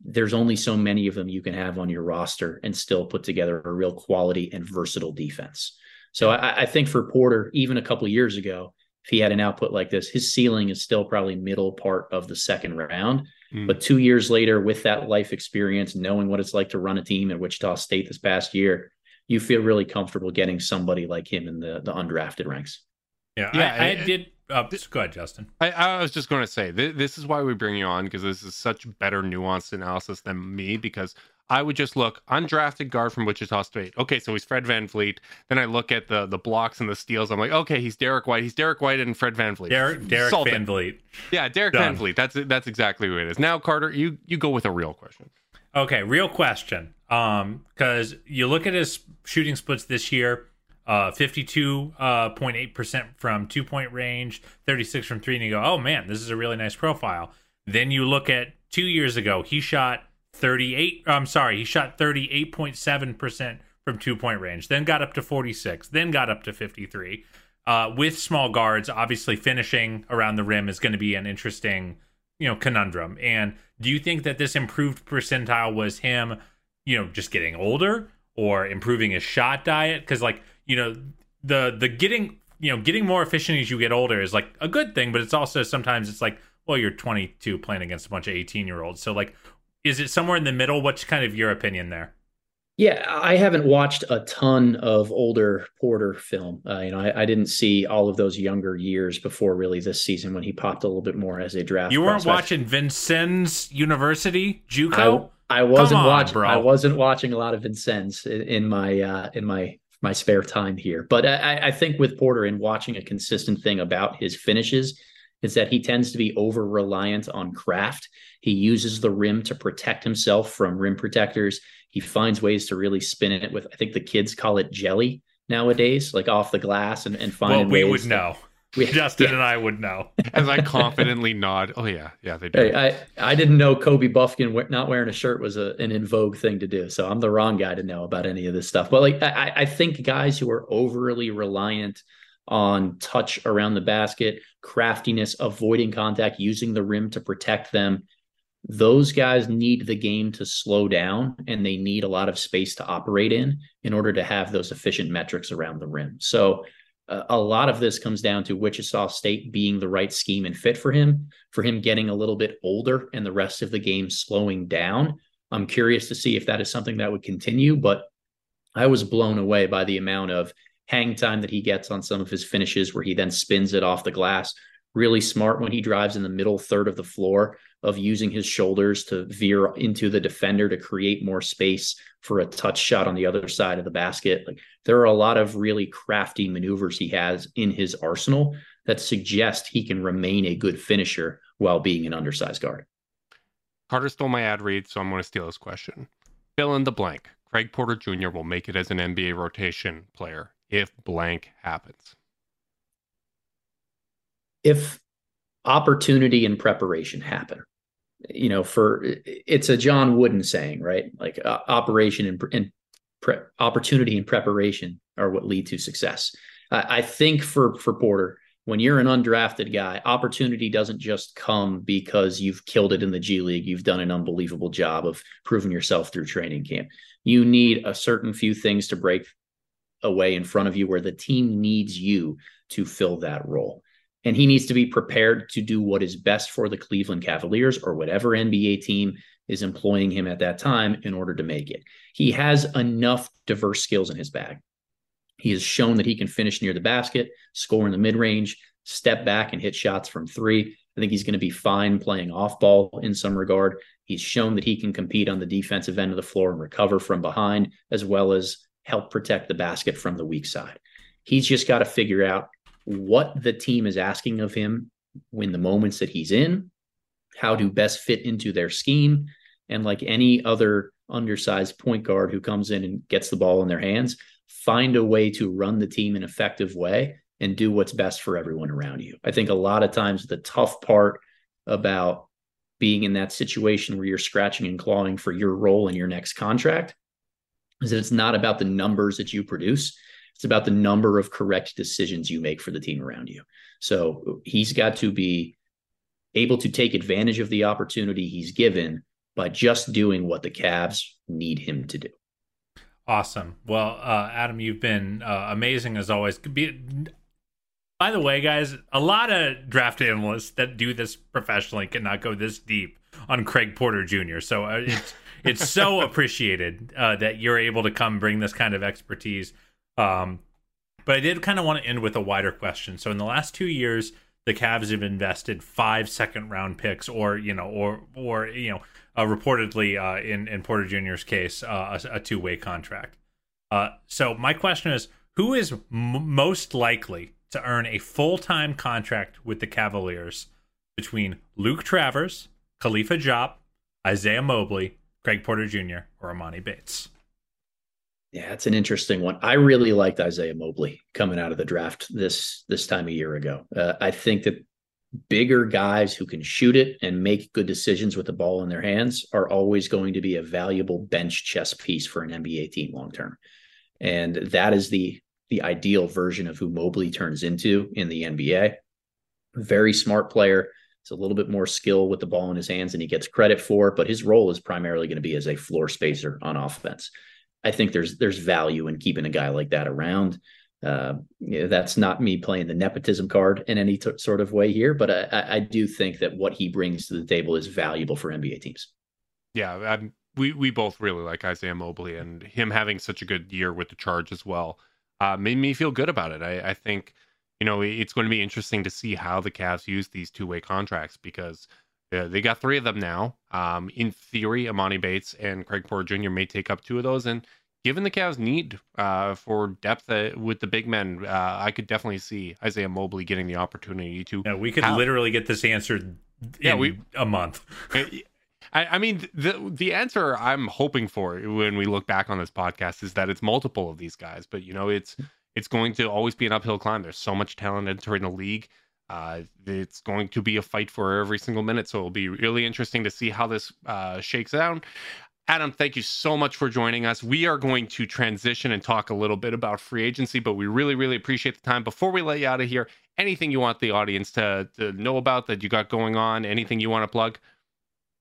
There's only so many of them you can have on your roster and still put together a real quality and versatile defense. So I, I think for Porter, even a couple years ago, if he had an output like this, his ceiling is still probably middle part of the second round. Mm. But two years later, with that life experience, knowing what it's like to run a team at Wichita State this past year, you feel really comfortable getting somebody like him in the the undrafted ranks. Yeah, yeah. I, I, I did. Uh, go ahead, Justin. I, I was just going to say th- this is why we bring you on because this is such better nuanced analysis than me because I would just look undrafted guard from Wichita State. Okay, so he's Fred Van VanVleet. Then I look at the the blocks and the steals. I'm like, okay, he's Derek White. He's Derek White and Fred VanVleet. Derek Derek VanVleet. Yeah, Derek Done. VanVleet. That's that's exactly who it is. Now, Carter, you you go with a real question. Okay, real question. Um, because you look at his shooting splits this year. Uh, 52.8% uh, from two point range, 36 from three, and you go, oh man, this is a really nice profile. Then you look at two years ago, he shot 38 I'm sorry, he shot 38.7% from two-point range, then got up to 46, then got up to 53. Uh, with small guards, obviously finishing around the rim is going to be an interesting, you know, conundrum. And do you think that this improved percentile was him, you know, just getting older or improving his shot diet? Because like, you know, the the getting you know getting more efficient as you get older is like a good thing, but it's also sometimes it's like, well, you're 22 playing against a bunch of 18 year olds, so like, is it somewhere in the middle? What's kind of your opinion there? Yeah, I haven't watched a ton of older Porter film. Uh, you know, I, I, didn't see all of those younger years before really this season when he popped a little bit more as a draft. You weren't prospect. watching Vincennes University JUCO. I, I wasn't watching. I wasn't watching a lot of Vincennes in, in my uh, in my my spare time here. But I, I think with Porter and watching a consistent thing about his finishes is that he tends to be over reliant on craft. He uses the rim to protect himself from rim protectors. He finds ways to really spin it with, I think the kids call it jelly nowadays, like off the glass and, and find well, we would know. We, Justin yeah. and I would know. *laughs* As I confidently nod, oh yeah, yeah, they do. Hey, I I didn't know Kobe Bufkin not wearing a shirt was a, an in vogue thing to do, so I'm the wrong guy to know about any of this stuff. But like, I, I think guys who are overly reliant on touch around the basket, craftiness, avoiding contact, using the rim to protect them. Those guys need the game to slow down and they need a lot of space to operate in in order to have those efficient metrics around the rim. So, uh, a lot of this comes down to Wichita State being the right scheme and fit for him, for him getting a little bit older and the rest of the game slowing down. I'm curious to see if that is something that would continue, but I was blown away by the amount of hang time that he gets on some of his finishes where he then spins it off the glass. Really smart when he drives in the middle third of the floor of using his shoulders to veer into the defender to create more space for a touch shot on the other side of the basket. Like there are a lot of really crafty maneuvers he has in his arsenal that suggest he can remain a good finisher while being an undersized guard. Carter stole my ad read, so I'm going to steal his question. Fill in the blank. Craig Porter Jr. will make it as an NBA rotation player if blank happens? If opportunity and preparation happen, you know, for it's a John Wooden saying, right? Like uh, operation and, and pre- opportunity and preparation are what lead to success. I, I think for for Porter, when you're an undrafted guy, opportunity doesn't just come because you've killed it in the G League. You've done an unbelievable job of proving yourself through training camp. You need a certain few things to break away in front of you where the team needs you to fill that role. And he needs to be prepared to do what is best for the Cleveland Cavaliers or whatever NBA team is employing him at that time in order to make it. He has enough diverse skills in his bag. He has shown that he can finish near the basket, score in the mid range, step back and hit shots from three. I think he's going to be fine playing off ball in some regard. He's shown that he can compete on the defensive end of the floor and recover from behind, as well as help protect the basket from the weak side. He's just got to figure out what the team is asking of him when the moments that he's in, how to best fit into their scheme. And like any other undersized point guard who comes in and gets the ball in their hands, find a way to run the team in an effective way and do what's best for everyone around you. I think a lot of times the tough part about being in that situation where you're scratching and clawing for your role in your next contract is that it's not about the numbers that you produce. It's about the number of correct decisions you make for the team around you. So he's got to be able to take advantage of the opportunity he's given by just doing what the Cavs need him to do. Awesome. Well, uh, Adam, you've been uh, amazing as always. Be, by the way, guys, a lot of draft analysts that do this professionally cannot go this deep on Craig Porter Jr. So uh, it's it's so *laughs* appreciated uh, that you're able to come bring this kind of expertise. Um, but I did kind of want to end with a wider question. So in the last two years, the Cavs have invested five second round picks, or you know, or or you know, uh, reportedly uh, in in Porter Jr.'s case, uh, a, a two way contract. Uh, so my question is, who is m- most likely to earn a full time contract with the Cavaliers between Luke Travers, Khalifa Diop, Isaiah Mobley, Craig Porter Jr., or Emoni Bates? Yeah, it's an interesting one. I really liked Isaiah Mobley coming out of the draft this this time a year ago. Uh, I think that bigger guys who can shoot it and make good decisions with the ball in their hands are always going to be a valuable bench chess piece for an NBA team long term. And that is the the ideal version of who Mobley turns into in the NBA. Very smart player, it's a little bit more skill with the ball in his hands than he gets credit for, but his role is primarily going to be as a floor spacer on offense. I think there's there's value in keeping a guy like that around. Uh, you know, that's not me playing the nepotism card in any t- sort of way here, but I, I, do think that what he brings to the table is valuable for NBA teams. Yeah, I'm, we we both really like Isaiah Mobley, and him having such a good year with the Charge as well uh, made me feel good about it. I, I think you know, it's going to be interesting to see how the Cavs use these two way contracts because uh, they got three of them now. Um, in theory, Emoni Bates and Craig Porter Jr. may take up two of those. And given the Cavs' need uh, for depth uh, with the big men, uh, I could definitely see Isaiah Mobley getting the opportunity to. Yeah, we could have... literally get this answered yeah, we, a month. *laughs* I, I, mean, the the answer I'm hoping for when we look back on this podcast is that it's multiple of these guys, but you know, it's it's going to always be an uphill climb. There's so much talent entering the league. Uh, it's going to be a fight for every single minute. So it'll be really interesting to see how this uh, shakes down. Adam, thank you so much for joining us. We are going to transition and talk a little bit about free agency, but we really, really appreciate the time. Before we let you out of here, anything you want the audience to, to know about that you got going on, anything you want to plug?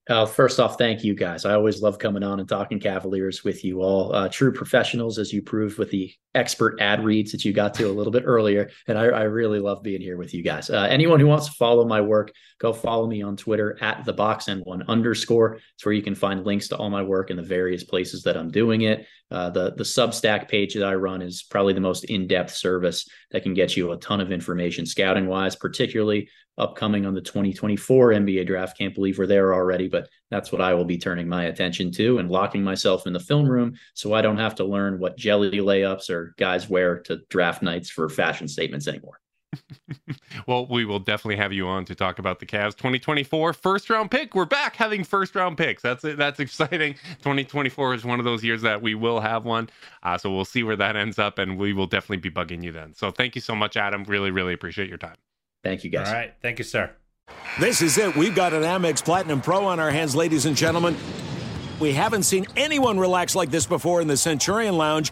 Uh, first off, thank you guys. I always love coming on and talking Cavaliers with you all. Uh, true professionals, as you proved with the expert ad reads that you got to a little bit earlier. And I, I really love being here with you guys. Uh, anyone who wants to follow my work, go follow me on Twitter at the box and one underscore. It's where you can find links to all my work in the various places that I'm doing it. Uh, the the Substack page that I run is probably the most in depth service that can get you a ton of information scouting wise, particularly upcoming on the 2024 NBA draft. Can't believe we're there already, but that's what I will be turning my attention to and locking myself in the film room so I don't have to learn what jelly layups or guys wear to draft nights for fashion statements anymore. *laughs* well, we will definitely have you on to talk about the Cavs 2024 first round pick. We're back having first round picks. That's that's exciting. 2024 is one of those years that we will have one. Uh, so we'll see where that ends up, and we will definitely be bugging you then. So thank you so much, Adam. Really, really appreciate your time. Thank you, guys. All right, thank you, sir. This is it. We've got an Amex Platinum Pro on our hands, ladies and gentlemen. We haven't seen anyone relax like this before in the Centurion Lounge.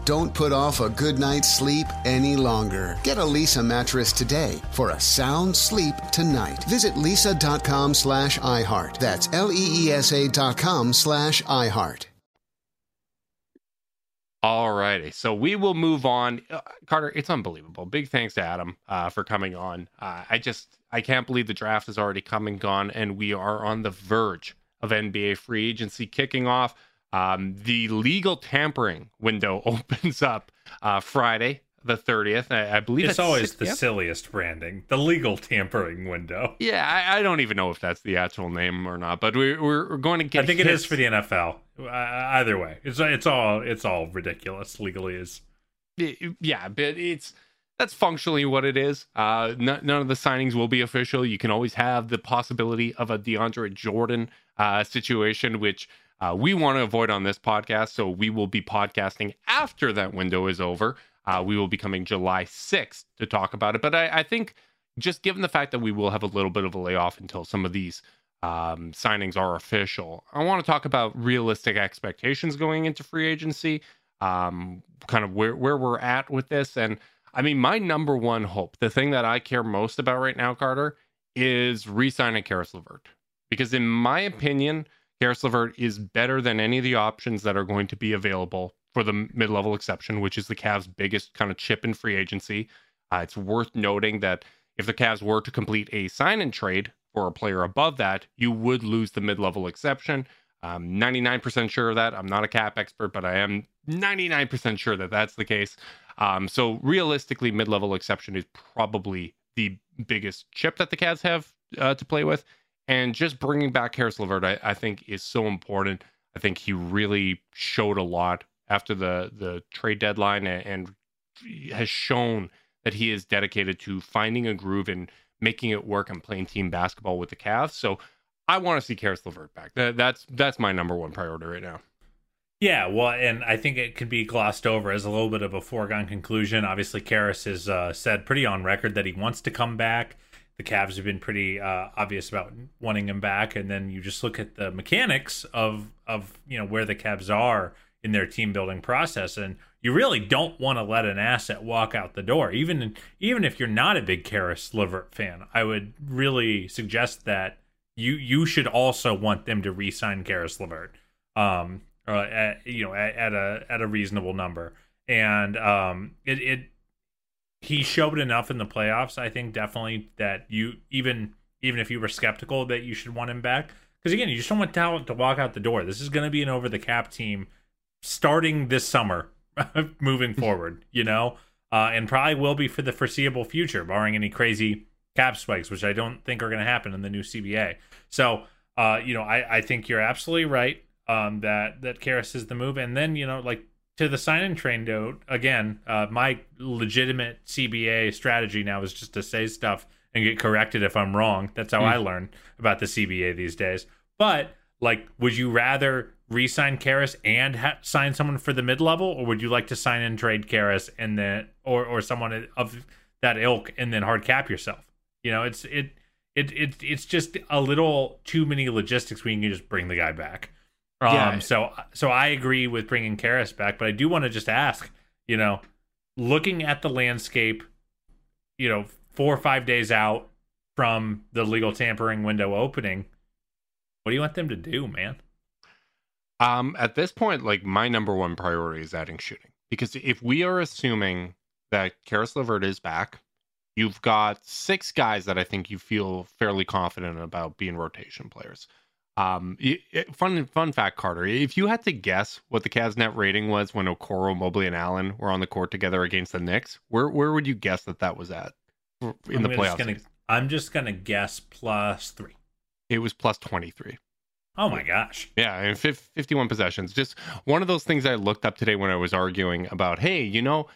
Don't put off a good night's sleep any longer. Get a Leesa mattress today for a sound sleep tonight. Visit leesa.com slash iHeart. That's L-E-E-S-A dot com slash iHeart. All righty. So we will move on. Uh, Carter, it's unbelievable. Big thanks to Adam uh, for coming on. Uh, I just, I can't believe the draft is already come and gone, and we are on the verge of NBA free agency kicking off. Um, the legal tampering window *laughs* opens up uh, Friday, the 30th. I, I believe it's always the silliest branding, the legal tampering window. Yeah, I, I, don't even know if that's the actual name or not, but we, we're, going to get. I think hits. it is for the NFL. Uh, either way, it's it's all it's all ridiculous. Legally is. Yeah, but it's that's functionally what it is. Uh, none of the signings will be official. You can always have the possibility of a DeAndre Jordan uh, situation, which uh, we want to avoid on this podcast. So we will be podcasting after that window is over. Uh, we will be coming July 6th to talk about it. But I, I, think just given the fact that we will have a little bit of a layoff until some of these um, signings are official, I want to talk about realistic expectations going into free agency, um, kind of where, where we're at with this. And I mean, my number one hope, the thing that I care most about right now, Carter, is re signing Caris LeVert. Because in my opinion, Caris LeVert is better than any of the options that are going to be available for the mid-level exception, which is the Cavs' biggest kind of chip in free agency. Uh, it's worth noting that if the Cavs were to complete a sign and trade for a player above that, you would lose the mid-level exception. I'm 99% sure of that. I'm not a cap expert, but I am 99% sure that that's the case. Um, so realistically, mid-level exception is probably the biggest chip that the Cavs have uh, to play with. And just bringing back Caris LeVert, I, I think, is so important. I think he really showed a lot after the the trade deadline and, and has shown that he is dedicated to finding a groove and making it work and playing team basketball with the Cavs. So I want to see Caris LeVert back. That, that's that's my number one priority right now. Yeah, well, and I think it could be glossed over as a little bit of a foregone conclusion. Obviously, Caris has uh, said pretty on record that he wants to come back. The Cavs have been pretty uh, obvious about wanting him back, and then you just look at the mechanics of of you know where the Cavs are in their team building process. And you really don't want to let an asset walk out the door. Even even if you're not a big Caris LeVert fan I would really suggest that you you should also want them to re-sign Caris LeVert um or at, you know at, at, a at a reasonable number. And um it it he showed enough in the playoffs I think definitely that you even even if you were skeptical that you should want him back. Because again, you just don't want talent to walk out the door. This is going to be an over the cap team starting this summer, *laughs* moving forward. You know, uh, and probably will be for the foreseeable future, barring any crazy cap spikes, which I don't think are going to happen in the new CBA. So, uh, you know, I, I think you're absolutely right um, that that Caris is the move, and then you know, like to the sign and train note again, uh, my legitimate CBA strategy now is just to say stuff and get corrected if I'm wrong. That's how mm. I learn about the CBA these days. But like, would you rather re-sign Caris and ha- sign someone for the mid-level, or would you like to sign and trade Caris and then or or someone of that ilk and then hard cap yourself? You know, it's it it it it's just a little too many logistics when you can just bring the guy back. Um, yeah. So so I agree with bringing Caris back, but I do want to just ask, you know, looking at the landscape, you know, four or five days out from the legal tampering window opening, what do you want them to do, man? Um, at this point, like my number one priority is adding shooting because if we are assuming that Caris LeVert is back, you've got six guys that I think you feel fairly confident about being rotation players. Um, it, fun fun fact, Carter. If you had to guess what the Cavs net rating was when Okoro, Mobley, and Allen were on the court together against the Knicks, where where would you guess that that was at in I'm the playoffs? Gonna, I'm just gonna guess plus three. It was plus twenty three. Oh my gosh. Yeah, and 51 possessions. Just one of those things I looked up today when I was arguing about, hey, you know,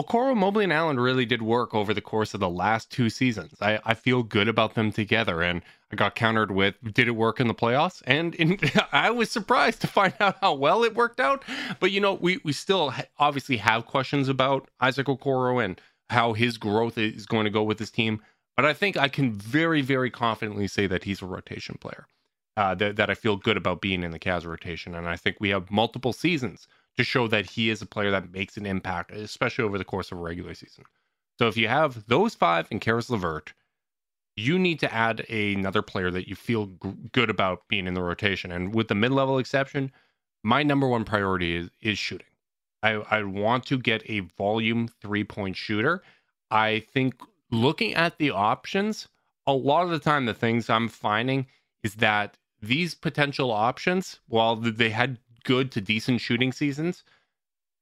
Okoro, Mobley, and Allen really did work over the course of the last two seasons. I, I feel good about them together. And I got countered with, did it work in the playoffs? And in, *laughs* I was surprised to find out how well it worked out. But, you know, we, we still obviously have questions about Isaac Okoro and how his growth is going to go with his team. But I think I can very, very confidently say that he's a rotation player, uh, that, that I feel good about being in the Cavs rotation. And I think we have multiple seasons to show that he is a player that makes an impact, especially over the course of a regular season. So if you have those five and Caris LeVert, you need to add another player that you feel g- good about being in the rotation. And with the mid-level exception, my number one priority is, is shooting. I, I want to get a volume three-point shooter. I think looking at the options, a lot of the time the things I'm finding is that these potential options, while they had good to decent shooting seasons,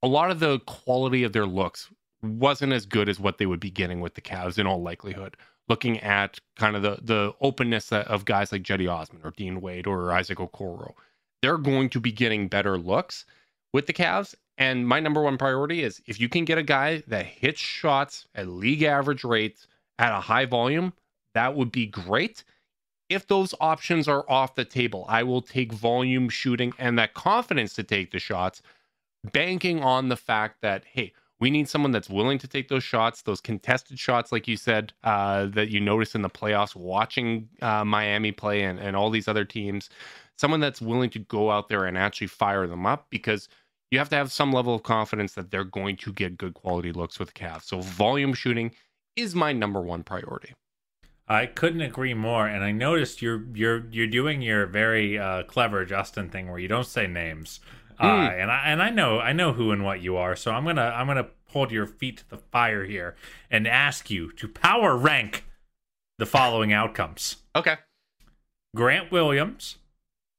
a lot of the quality of their looks wasn't as good as what they would be getting with the Cavs in all likelihood. Looking at kind of the the openness of guys like Cedi Osman or Dean Wade or Isaac Okoro, they're going to be getting better looks with the Cavs. And my number one priority is if you can get a guy that hits shots at league average rates at a high volume, that would be great if those options are off the table, I will take volume shooting and that confidence to take the shots, banking on the fact that, hey, we need someone that's willing to take those shots, those contested shots, like you said, uh, that you notice in the playoffs, watching uh, Miami play and, and all these other teams. Someone that's willing to go out there and actually fire them up because you have to have some level of confidence that they're going to get good quality looks with Cavs. So volume shooting is my number one priority. I couldn't agree more, and I noticed you're you're you're doing your very uh, clever Justin thing where you don't say names, mm. uh, and I and I know I know who and what you are, so I'm gonna I'm gonna hold your feet to the fire here and ask you to power rank the following outcomes. Okay, Grant Williams,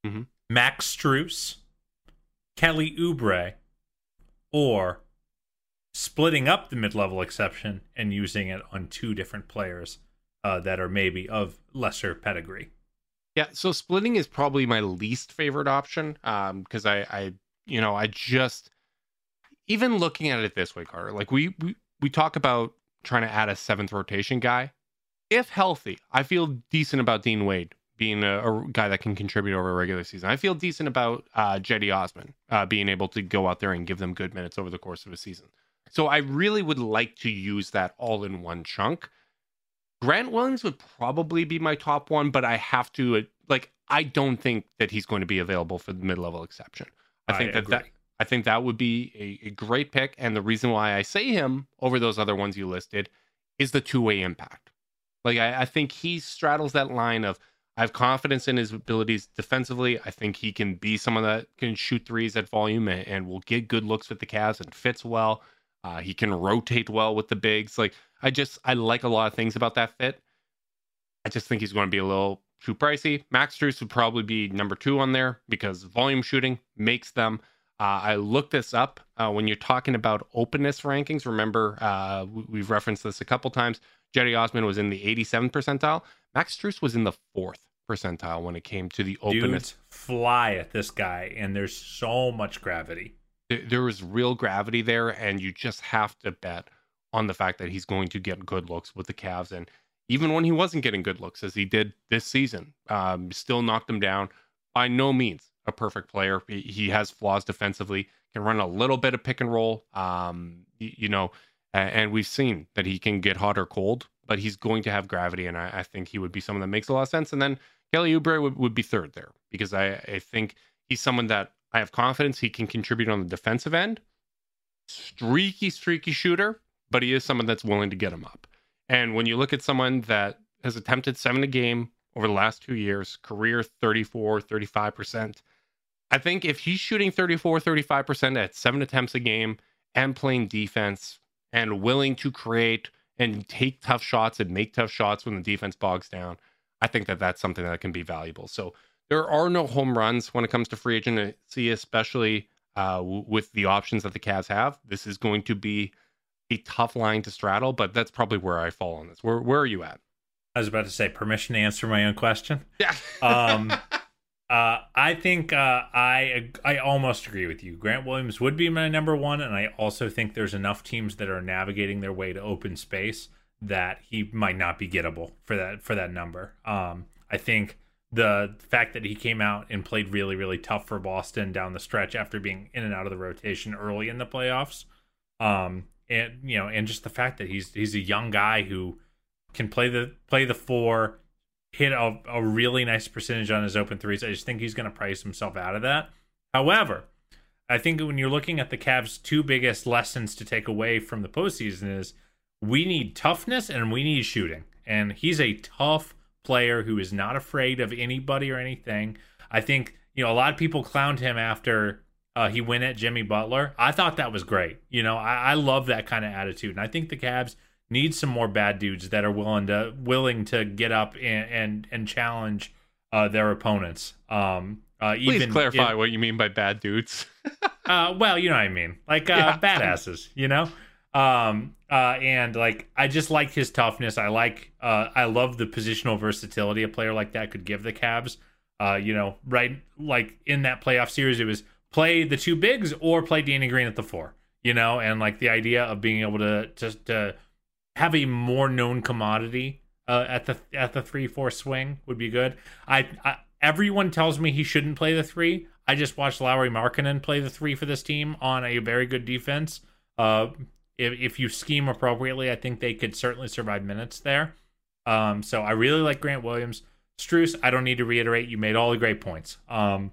mm-hmm. Max Strus, Kelly Oubre, or splitting up the mid-level exception and using it on two different players uh, that are maybe of lesser pedigree. Yeah, so splitting is probably my least favorite option because um, I, I, you know, I just even looking at it this way, Carter. Like we we we talk about trying to add a seventh rotation guy. If healthy, I feel decent about Dean Wade being a, a guy that can contribute over a regular season. I feel decent about uh, Cedi Osman uh, being able to go out there and give them good minutes over the course of a season. So I really would like to use that all in one chunk. Grant Williams would probably be my top one, but I have to uh, like I don't think that he's going to be available for the mid level exception. I think I that, agree. that I think that would be a, a, great pick, and the reason why I say him over those other ones you listed is the two way impact. Like I, I think he straddles that line of I have confidence in his abilities defensively. I think he can be someone that can shoot threes at volume and, and will get good looks with the Cavs and fits well. Uh, he can rotate well with the bigs. Like I just I like a lot of things about that fit. I just think he's going to be a little too pricey. Max Strus would probably be number two on there because volume shooting makes them. Uh, I looked this up uh, when you're talking about openness rankings. Remember, uh, we've referenced this a couple times. Cedi Osman was in the 87th percentile. Max Strus was in the fourth percentile when it came to the openness. Dudes fly at this guy, and there's so much gravity. There is real gravity there, and you just have to bet on the fact that he's going to get good looks with the Cavs. And even when he wasn't getting good looks, as he did this season, um, still knocked them down. By no means a perfect player. He, has flaws defensively, can run a little bit of pick and roll. Um, you, you know, and we've seen that he can get hot or cold, but he's going to have gravity, and I, I think he would be someone that makes a lot of sense. And then Kelly Oubre would, would be third there because I, I think he's someone that I have confidence he can contribute on the defensive end. Streaky, streaky shooter, but he is someone that's willing to get him up. And when you look at someone that has attempted seven a game over the last two years, career 34, 35%, I think if he's shooting 34, 35% at seven attempts a game and playing defense and willing to create and take tough shots and make tough shots when the defense bogs down, I think that that's something that can be valuable. So there are no home runs when it comes to free agency, especially uh, w- with the options that the Cavs have. This is going to be a tough line to straddle, but that's probably where I fall on this. Where where are you at? I was about to say permission to answer my own question. Yeah. *laughs* um, uh, I think uh, I I almost agree with you. Grant Williams would be my number one, and I also think there's enough teams that are navigating their way to open space that he might not be gettable for that for that number. Um, I think the fact that he came out and played really really tough for Boston down the stretch after being in and out of the rotation early in the playoffs, um, and you know, and just the fact that he's he's a young guy who can play the play the four, hit a, a really nice percentage on his open threes. I just think he's going to price himself out of that. However, I think when you're looking at the Cavs' two biggest lessons to take away from the postseason is we need toughness and we need shooting. And he's a tough player who is not afraid of anybody or anything. I think, you know, a lot of people clowned him after uh, he went at Jimmy Butler. I thought that was great. You know, I, I love that kind of attitude. And I think the Cavs need some more bad dudes that are willing to willing to get up and and, and challenge uh, their opponents. Um, uh, Please clarify if, what you mean by bad dudes. *laughs* uh, well, you know what I mean, like uh, yeah. badasses. You know, um, uh, and like I just like his toughness. I like uh, I love the positional versatility a player like that could give the Cavs. Uh, you know, right like in that playoff series, it was play the two bigs or play Danny Green at the four. You know, and like the idea of being able to to, to have a more known commodity uh, at the at the three four swing would be good. I, I everyone tells me he shouldn't play the three. I just watched Lauri Markkanen play the three for this team on a very good defense. Uh, if, if you scheme appropriately, I think they could certainly survive minutes there. Um, so I really like Grant Williams. Strus, I don't need to reiterate. You made all the great points. Um,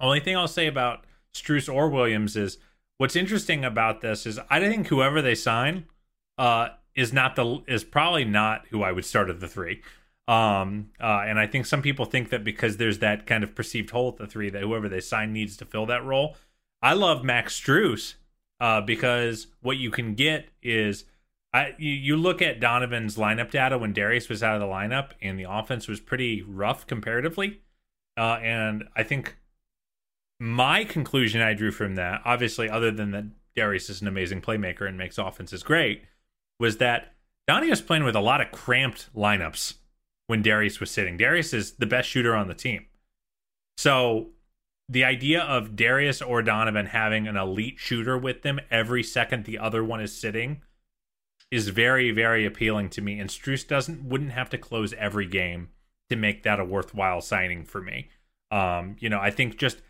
only thing I'll say about Strus or Williams is what's interesting about this is I think whoever they sign uh, is not the is probably not who I would start at the three. Um, uh, and I think some people think that because there's that kind of perceived hole at the three, that whoever they sign needs to fill that role. I love Max Strus uh, because what you can get is I you, you look at Donovan's lineup data when Darius was out of the lineup and the offense was pretty rough comparatively. Uh, and I think my conclusion I drew from that, obviously, other than that Darius is an amazing playmaker and makes offenses great, was that Donnie was playing with a lot of cramped lineups when Darius was sitting. Darius is the best shooter on the team. So the idea of Darius or Donovan having an elite shooter with them every second the other one is sitting is very, very appealing to me. And Strus doesn't wouldn't have to close every game to make that a worthwhile signing for me. Um, you know, I think just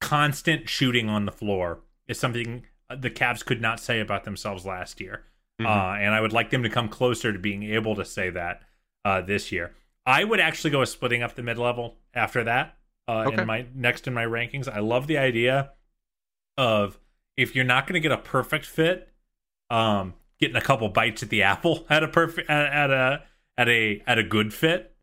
constant shooting on the floor is something the Cavs could not say about themselves last year. Mm-hmm. Uh, and I would like them to come closer to being able to say that uh, this year. I would actually go with splitting up the mid level after that uh, okay. in my next in my rankings. I love the idea of if you're not going to get a perfect fit, um, getting a couple bites at the apple *laughs* at a perfect at, at a at a at a good fit,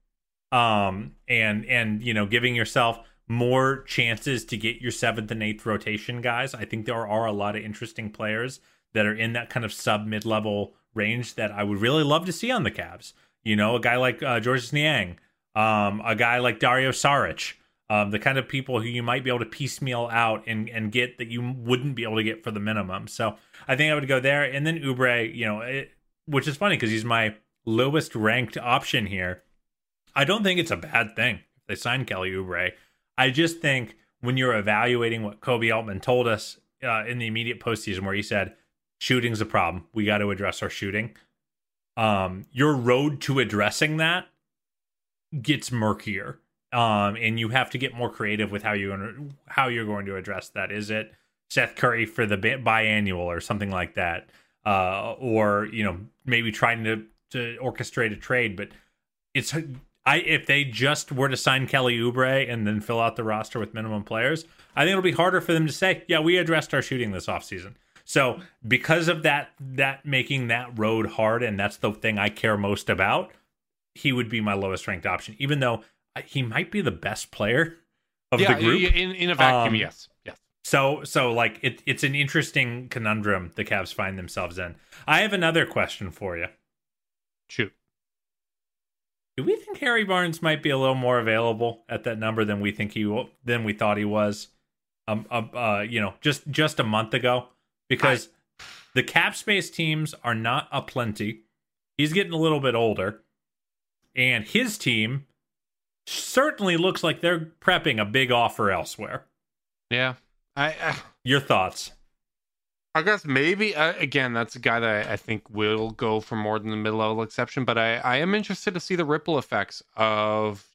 um, and and you know giving yourself more chances to get your seventh and eighth rotation guys. I think there are a lot of interesting players that are in that kind of sub mid level range that I would really love to see on the Cavs. You know, a guy like uh, Georges Niang, um, a guy like Dario Saric, um, the kind of people who you might be able to piecemeal out and, and get that you wouldn't be able to get for the minimum. So I think I would go there. And then Oubre, you know, it, which is funny because he's my lowest ranked option here. I don't think it's a bad thing if they sign Kelly Oubre. I just think when you're evaluating what Koby Altman told us uh, in the immediate postseason, where he said shooting's a problem, we got to address our shooting. Um, your road to addressing that gets murkier, um, and you have to get more creative with how you how you're going to address that. Is it Seth Curry for the biannual or something like that, uh, or you know maybe trying to to orchestrate a trade? But it's I if they just were to sign Kelly Oubre and then fill out the roster with minimum players, I think it'll be harder for them to say, yeah, we addressed our shooting this offseason. So because of that that making that road hard and that's the thing I care most about, he would be my lowest ranked option, even though he might be the best player of yeah, the group. In, in a vacuum, um, yes. Yes. So so like it, it's an interesting conundrum the Cavs find themselves in. I have another question for you. Shoot do we think Harry Barnes might be a little more available at that number than we think he than we thought he was? Um, uh, uh you know, just just a month ago, because I... the cap space teams are not a plenty. He's getting a little bit older, and his team certainly looks like they're prepping a big offer elsewhere. Yeah, I. Uh... Your thoughts? I guess maybe uh, again that's a guy that I, I, think will go for more than the mid level exception, but I, I am interested to see the ripple effects of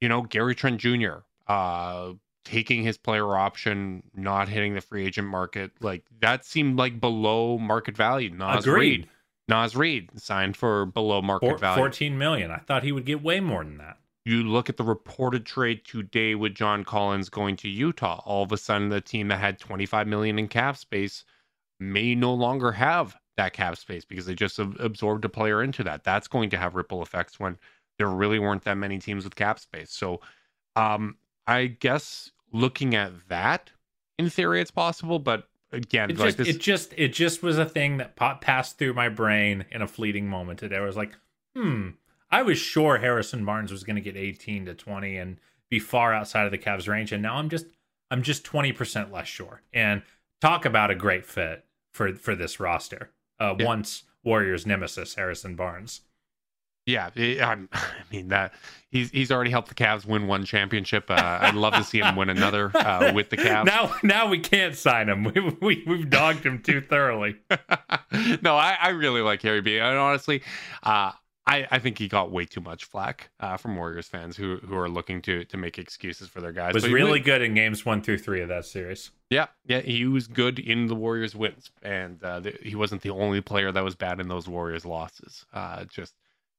you know Gary Trent Jr. Uh, taking his player option, not hitting the free agent market. Like that seemed like below market value. Naz Agreed. Reid, Naz Reid signed for below market value, fourteen million. I thought he would get way more than that. You look at the reported trade today with John Collins going to Utah. All of a sudden, the team that had twenty five million in cap space may no longer have that cap space because they just absorbed a player into that. That's going to have ripple effects when there really weren't that many teams with cap space. So, um, I guess looking at that, in theory, it's possible. But again, it like just, this... it just it just was a thing that passed through my brain in a fleeting moment today. I was like, hmm, I was sure Harrison Barnes was going to get 18 to 20 and be far outside of the Cavs range, and now I'm just I'm just 20 percent less sure. And talk about a great fit for for this roster. Uh, yeah. Once Warriors nemesis Harrison Barnes. Yeah, *laughs* I mean that he's he's already helped the Cavs win one championship. Uh, I'd love to see him win another uh, *laughs* with the Cavs. Now, now we can't sign him. *laughs* We, we we've dogged him too thoroughly. no, I, I really like Harry B. And honestly, uh, I, I think he got way too much flack uh, from Warriors fans who who are looking to to make excuses for their guys. Was really good in games one through three of that series. Yeah, yeah, he was good in the Warriors wins, and uh, the, he wasn't the only player that was bad in those Warriors losses. Uh, just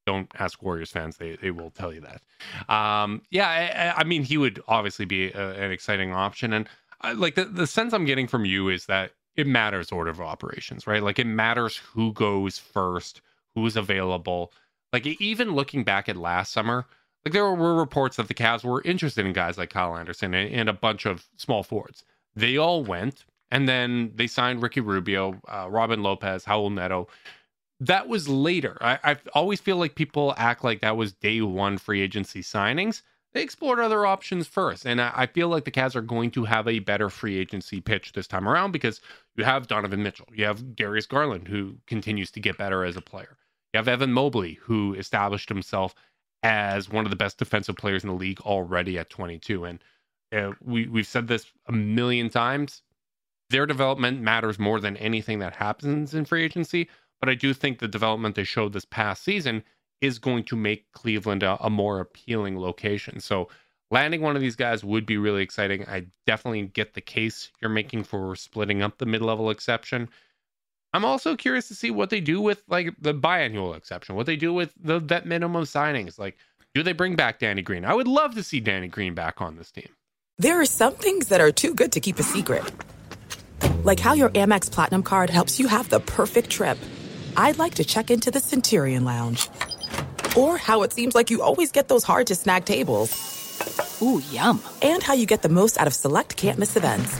don't ask Warriors fans; they they will tell you that. Um, yeah, I, I, mean, he would obviously be a, an exciting option, and uh, like the the sense I'm getting from you is that it matters order of operations, right? Like it matters who goes first, who's available like even looking back at last summer, like there were reports that the Cavs were interested in guys like Kyle Anderson and, and a bunch of small forwards. They all went, and then they signed Ricky Rubio, uh, Robin Lopez, Raul Neto. That was later. I, I always feel like people act like that was day one free agency signings. They explored other options first. And I, I feel like the Cavs are going to have a better free agency pitch this time around because you have Donovan Mitchell. You have Darius Garland, who continues to get better as a player. You have Evan Mobley, who established himself as one of the best defensive players in the league already at 22. And uh, we we've said this a million times. Their development matters more than anything that happens in free agency. But I do think the development they showed this past season is going to make Cleveland a, a more appealing location. So landing one of these guys would be really exciting. I definitely get the case you're making for splitting up the mid-level exception. I'm also curious to see what they do with like the biannual exception, what they do with the vet minimum signings. Like, do they bring back Danny Green? I would love to see Danny Green back on this team. There are some things that are too good to keep a secret, like how your Amex Platinum card helps you have the perfect trip. I'd like to check into the Centurion Lounge, or how it seems like you always get those hard to snag tables. Ooh, yum! And how you get the most out of select can't miss events.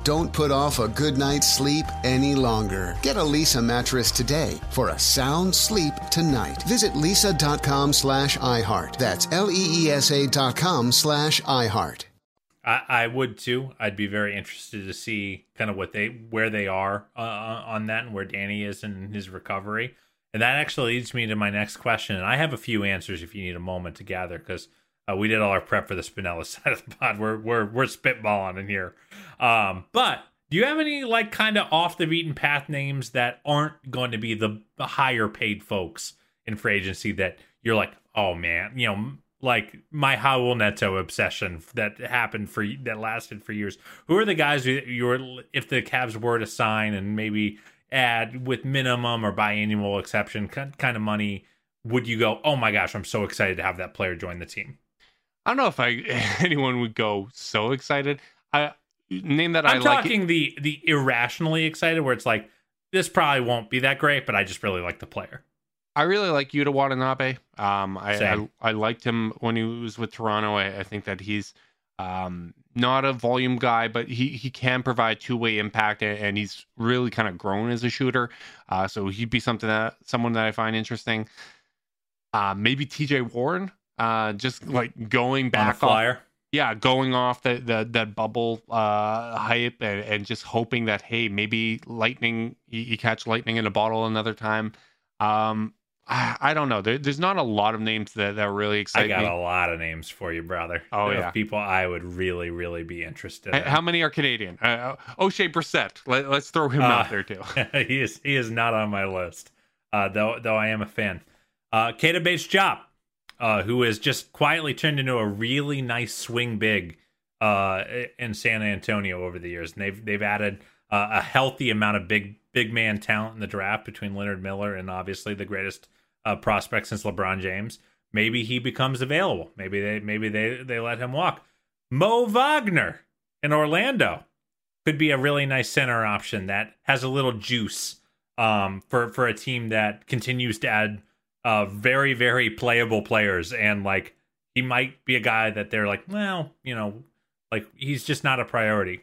Don't put off a good night's sleep any longer. Get a Leesa mattress today for a sound sleep tonight. Visit leesa.com slash iHeart. That's L-E-E-S-A dot com slash iHeart. I, I would too. I'd be very interested to see kind of what they where they are uh, on that and where Danny is in his recovery. And that actually leads me to my next question. And I have a few answers if you need a moment to gather because uh, we did all our prep for the Spinella *laughs* side of the pod. We're we're we're spitballing in here. Um, but do you have any like kind of off the beaten path names that aren't going to be the higher paid folks in free agency that you're like, oh man, you know, like my Raul Neto obsession that happened for that lasted for years. Who are the guys you were if the Cavs were to sign and maybe add with minimum or biannual exception kind of money? Would you go? Oh my gosh, I'm so excited to have that player join the team. I don't know if I *laughs* anyone would go so excited. I name that I'm I talking like the the irrationally excited, where it's like this probably won't be that great, but I just really like the player. I really like Yuta Watanabe. Um, I, I, I liked him when he was with Toronto. I, I think that he's um, not a volume guy, but he he can provide two way impact, and, and, he's really kind of grown as a shooter. Uh, so he'd be something that someone that I find interesting. Uh, maybe T.J. Warren, uh, just like going back flyer. Yeah, going off the, the that bubble uh, hype and, and just hoping that hey, maybe lightning you, you catch lightning in a bottle another time. Um, I, I don't know. There, there's not a lot of names that, that really excite me. I got me. a lot of names for you, brother. Oh yeah, people I would really, really be interested. in. How many are Canadian? Uh, uh Oshae Brissett. Let, us throw him uh, out there too. *laughs* he is he is not on my list, uh, though though I am a fan. Uh, Keita Bates-Diop, uh, who has just quietly turned into a really nice swing big uh, in San Antonio over the years, and they've they've added uh, a healthy amount of big big man talent in the draft between Leonard Miller and obviously the greatest uh, prospect since LeBron James. Maybe he becomes available. Maybe they maybe they they let him walk. Mo Wagner in Orlando could be a really nice center option that has a little juice um, for for a team that continues to add uh, very very playable players and like he might be a guy that they're like well you know like he's just not a priority.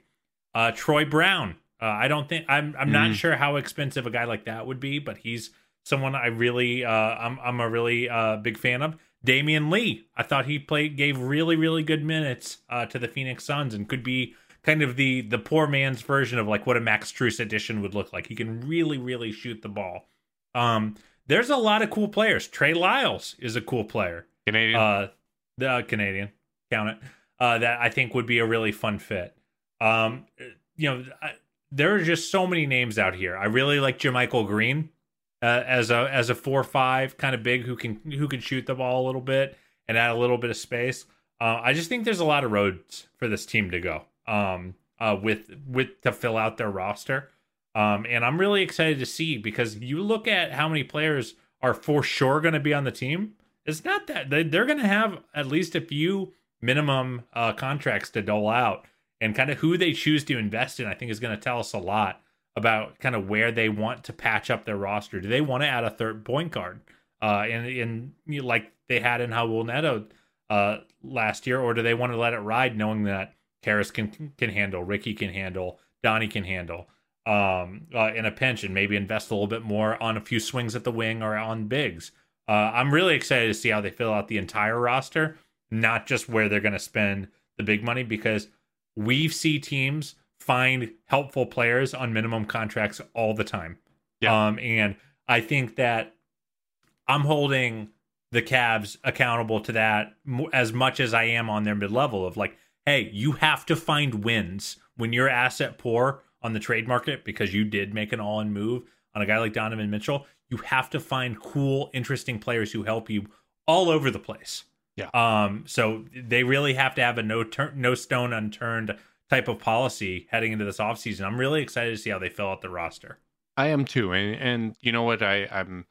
Uh, Troy Brown uh, I don't think I'm I'm mm not sure how expensive a guy like that would be, but he's someone I really uh, I'm I'm a really uh, big fan of. Damion Lee, I thought he played gave really really good minutes uh, to the Phoenix Suns and could be kind of the the poor man's version of like what a Max Strus addition would look like. He can really really shoot the ball. Um, there's a lot of cool players. Trey Lyles is a cool player. Canadian, uh, the uh, Canadian, count it. Uh, that I think would be a really fun fit. Um, you know. I, there are just so many names out here. I really like JaMychal Green uh, as a as a four five kind of big who can who can shoot the ball a little bit and add a little bit of space. Uh, I just think there's a lot of roads for this team to go um, uh, with with to fill out their roster. Um, and I'm really excited to see because you look at how many players are for sure going to be on the team. It's not that they're going to have at least a few minimum uh, contracts to dole out and kind of who they choose to invest in, I think is going to tell us a lot about kind of where they want to patch up their roster. Do they want to add a third point guard, uh, in in you know, like they had in Raul Neto uh, last year, or do they want to let it ride, knowing that Caris can can handle, Ricky can handle, Donnie can handle, um, uh, in a pinch, and maybe invest a little bit more on a few swings at the wing or on bigs. Uh, I'm really excited to see how they fill out the entire roster, not just where they're going to spend the big money, because we see teams find helpful players on minimum contracts all the time. Yeah. Um, and I think that I'm holding the Cavs accountable to that as much as I am on their mid level of like, hey, you have to find wins when you're asset poor on the trade market because you did make an all in move on a guy like Donovan Mitchell. You have to find cool, interesting players who help you all over the place. Yeah. Um. So they really have to have a no turn, no stone unturned type of policy heading into this offseason. I'm really excited to see how they fill out the roster. I am too. And and you know what? I, I'm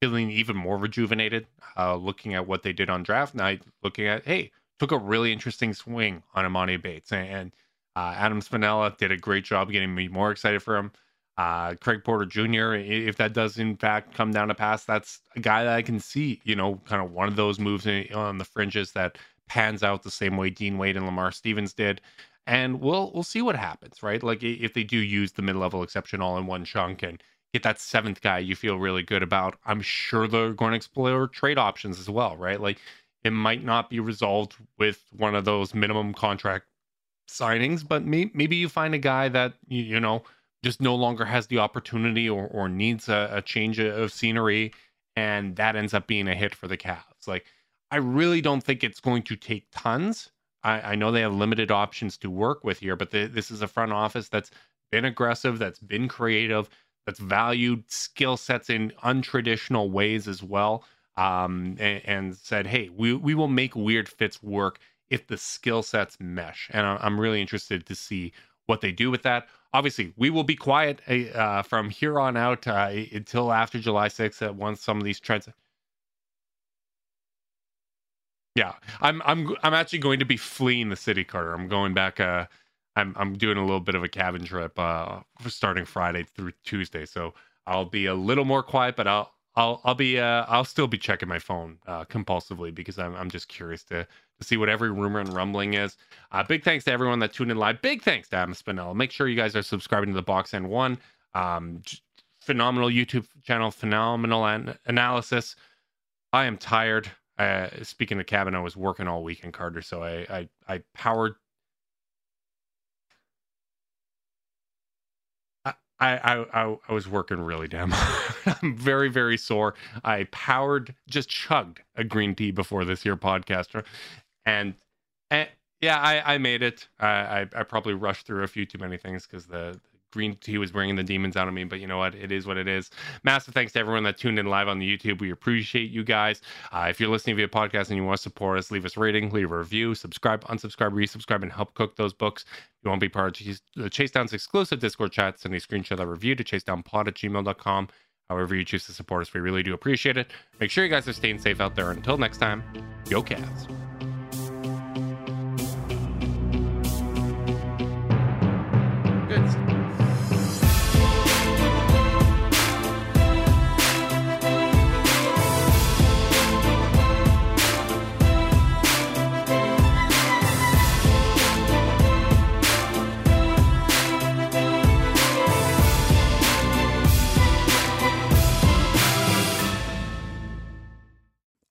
feeling even more rejuvenated uh, looking at what they did on draft night, looking at, hey, took a really interesting swing on Emoni Bates. And, and uh, Adam Spinella did a great job getting me more excited for him. Uh, Craig Porter Jr., if that does in fact come down to pass, that's a guy that I can see, you know, kind of one of those moves on the fringes that pans out the same way Dean Wade and Lamar Stevens did and we'll we'll see what happens, right? Like if they do use the mid-level exception all in one chunk and get that seventh guy you feel really good about, I'm sure they're going to explore trade options as well, right? Like it might not be resolved with one of those minimum contract signings, but may, maybe you find a guy that you, you, know just no longer has the opportunity or or needs a, a change of scenery, and that ends up being a hit for the Cavs. Like I really don't think it's going to take tons I, I know they have limited options to work with here, but the, this is a front office that's been aggressive, that's been creative, that's valued skill sets in untraditional ways as well, um, and, and, said, hey, we, we will make weird fits work if the skill sets mesh. And I'm really interested to see what they do with that. Obviously, we will be quiet uh, from here on out uh, until after July 6th once some of these trends yeah, I'm I'm I'm actually going to be fleeing the city, Carter. I'm going back. Uh, I'm I'm doing a little bit of a cabin trip. Uh, starting Friday through Tuesday, so I'll be a little more quiet, but I'll I'll I'll be uh I'll still be checking my phone uh, compulsively because I'm I'm just curious to to see what every rumor and rumbling is. Uh, big thanks to everyone that tuned in live. Big thanks to Adam Spinella. Make sure you guys are subscribing to the Box and One. Um, phenomenal YouTube channel, phenomenal an- analysis. I am tired. Uh, speaking of cabin, I was working all weekend, Carter, so I I, I powered. I, I, I, was working really damn hard. *laughs* I'm very, very sore. I powered, just chugged a green tea before this here podcast. And, and yeah, I, I made it. I, I, I probably rushed through a few too many things because the, green tea was bringing the demons out of me. But you know what? It is what it is. Massive thanks to everyone that tuned in live on the YouTube. We appreciate you guys. Uh, if you're listening via podcast and you want to support us, leave us a rating, leave a review, subscribe, unsubscribe, resubscribe, and help cook those books. You want to be part of the Chase Down's exclusive Discord chat, send a screenshot of review to chasedownpod at gmail.com. However, you choose to support us, we really do appreciate it. Make sure you guys are staying safe out there. Until next time, go Cavs.